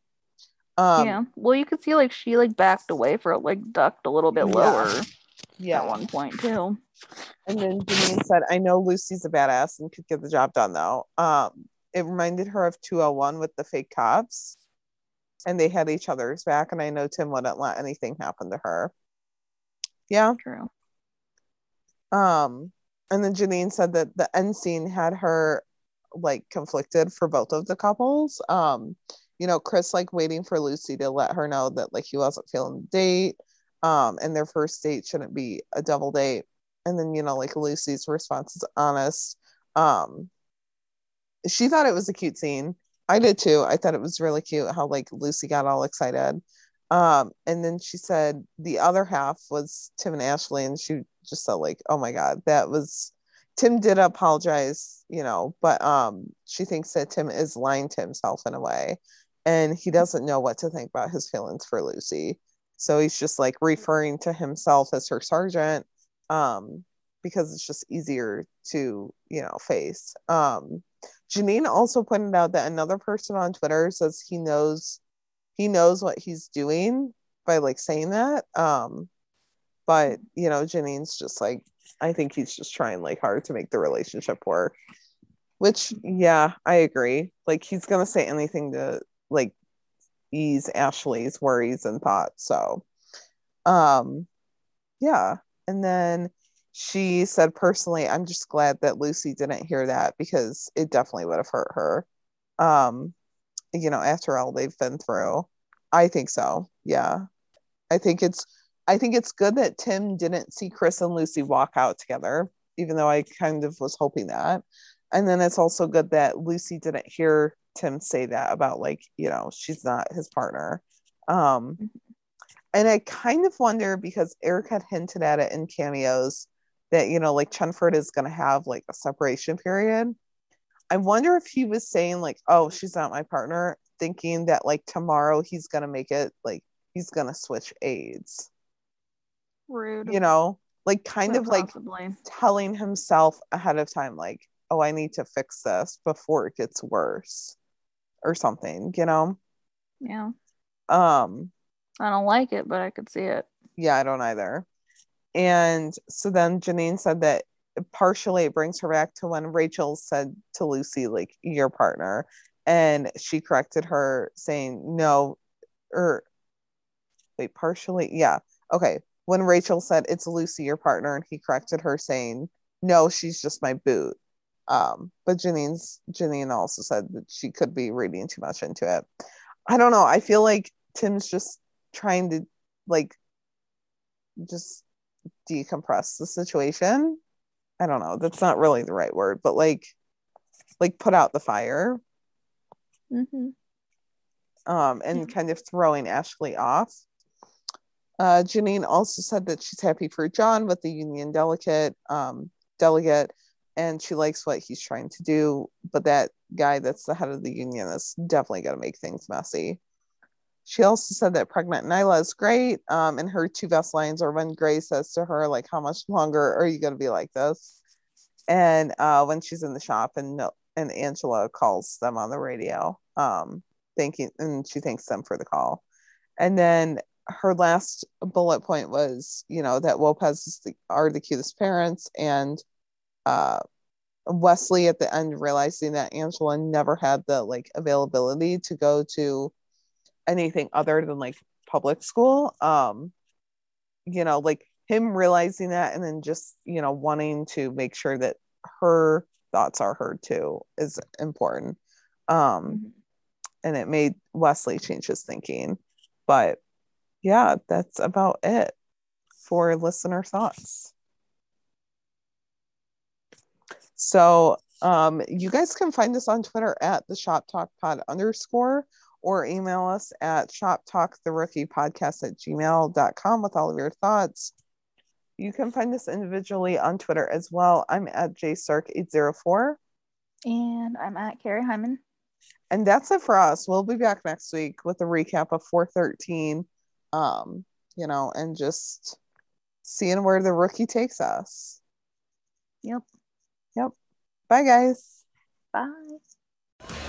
Um, yeah. Well, you could see like she like backed away for like ducked a little bit Yeah. lower yeah. at one point too. And then Janine said, I know Lucy's a badass and could get the job done though. Um, it reminded her of 201 with the fake cops. And they had each other's back, and I know Tim wouldn't let anything happen to her. Yeah. True. Um, and then Janine said that the end scene had her like conflicted for both of the couples. Um, you know, Chris like waiting for Lucy to let her know that like he wasn't feeling the date. Um, and their first date shouldn't be a double date. And then, you know, like Lucy's response is honest. Um, she thought it was a cute scene. I did too. I thought it was really cute how like Lucy got all excited. Um, and then she said the other half was Tim and Ashley, and she just felt like, oh my god, that was Tim did apologize, you know, but um she thinks that Tim is lying to himself in a way, and he doesn't know what to think about his feelings for Lucy. So he's just like referring to himself as her sergeant, um, because it's just easier to, you know, face. Um, Janine also pointed out that another person on Twitter says he knows he knows what he's doing by like saying that. Um, but you know, Janine's just like, I think he's just trying like hard to make the relationship work. Which, yeah, I agree. Like he's gonna say anything to like ease Ashley's worries and thoughts. So, um, yeah. And then she said personally, I'm just glad that Lucy didn't hear that because it definitely would have hurt her. Um, you know, after all they've been through. I think so. Yeah. I think it's I think it's good that Tim didn't see Chris and Lucy walk out together, even though I kind of was hoping that. And then it's also good that Lucy didn't hear Tim say that about like, you know, she's not his partner. Um and I kind of wonder because Eric had hinted at it in cameos that, you know, like Chenford is gonna have like a separation period. I wonder if he was saying like, "Oh, she's not my partner," thinking that like tomorrow he's gonna make it like he's gonna switch aides. Rude. You know, like kind of like telling himself ahead of time, like, "Oh, I need to fix this before it gets worse," or something. You know. Yeah. Um. I don't like it, but I could see it. Yeah, I don't either. And so then Janine said that partially it brings her back to when Rachel said to Lucy, like, your partner. And she corrected her saying, no, or wait, partially, yeah. Okay. When Rachel said it's Lucy, your partner, and he corrected her saying, no, she's just my boot. Um, but Janine's Janine also said that she could be reading too much into it. I don't know. I feel like Tim's just trying to like just decompress the situation. I don't know. That's not really the right word, but like like put out the fire Mm-hmm. um and kind of throwing Ashley off. Uh Janine also said that she's happy for John with the union delegate um delegate and she likes what he's trying to do. But that guy that's the head of the union is definitely going to make things messy. She also said that pregnant Nyla is great. Um, and her two best lines are when Grey says to her, like, how much longer are you going to be like this? And uh, when she's in the shop and and Angela calls them on the radio, um, thanking, and she thanks them for the call. And then her last bullet point was, you know, that Lopez the, are the cutest parents, and uh, Wesley at the end realizing that Angela never had the like availability to go to anything other than like public school. Um, you know, like him realizing that and then just, you know, wanting to make sure that her thoughts are heard too is important. Um, mm-hmm. and it made Wesley change his thinking. But yeah, that's about it for listener thoughts. So um, you guys can find us on Twitter at the Shop Talk Pod underscore or email us at shop talk the rookie podcast at gmail.com with all of your thoughts. You can find us individually on Twitter as well. I'm at jstark804. And I'm at Carrie Hyman. And that's it for us. We'll be back next week with a recap of 413 um, you know, and just seeing where the rookie takes us. Yep. Yep. Bye, guys. Bye.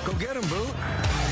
Go get him, boo.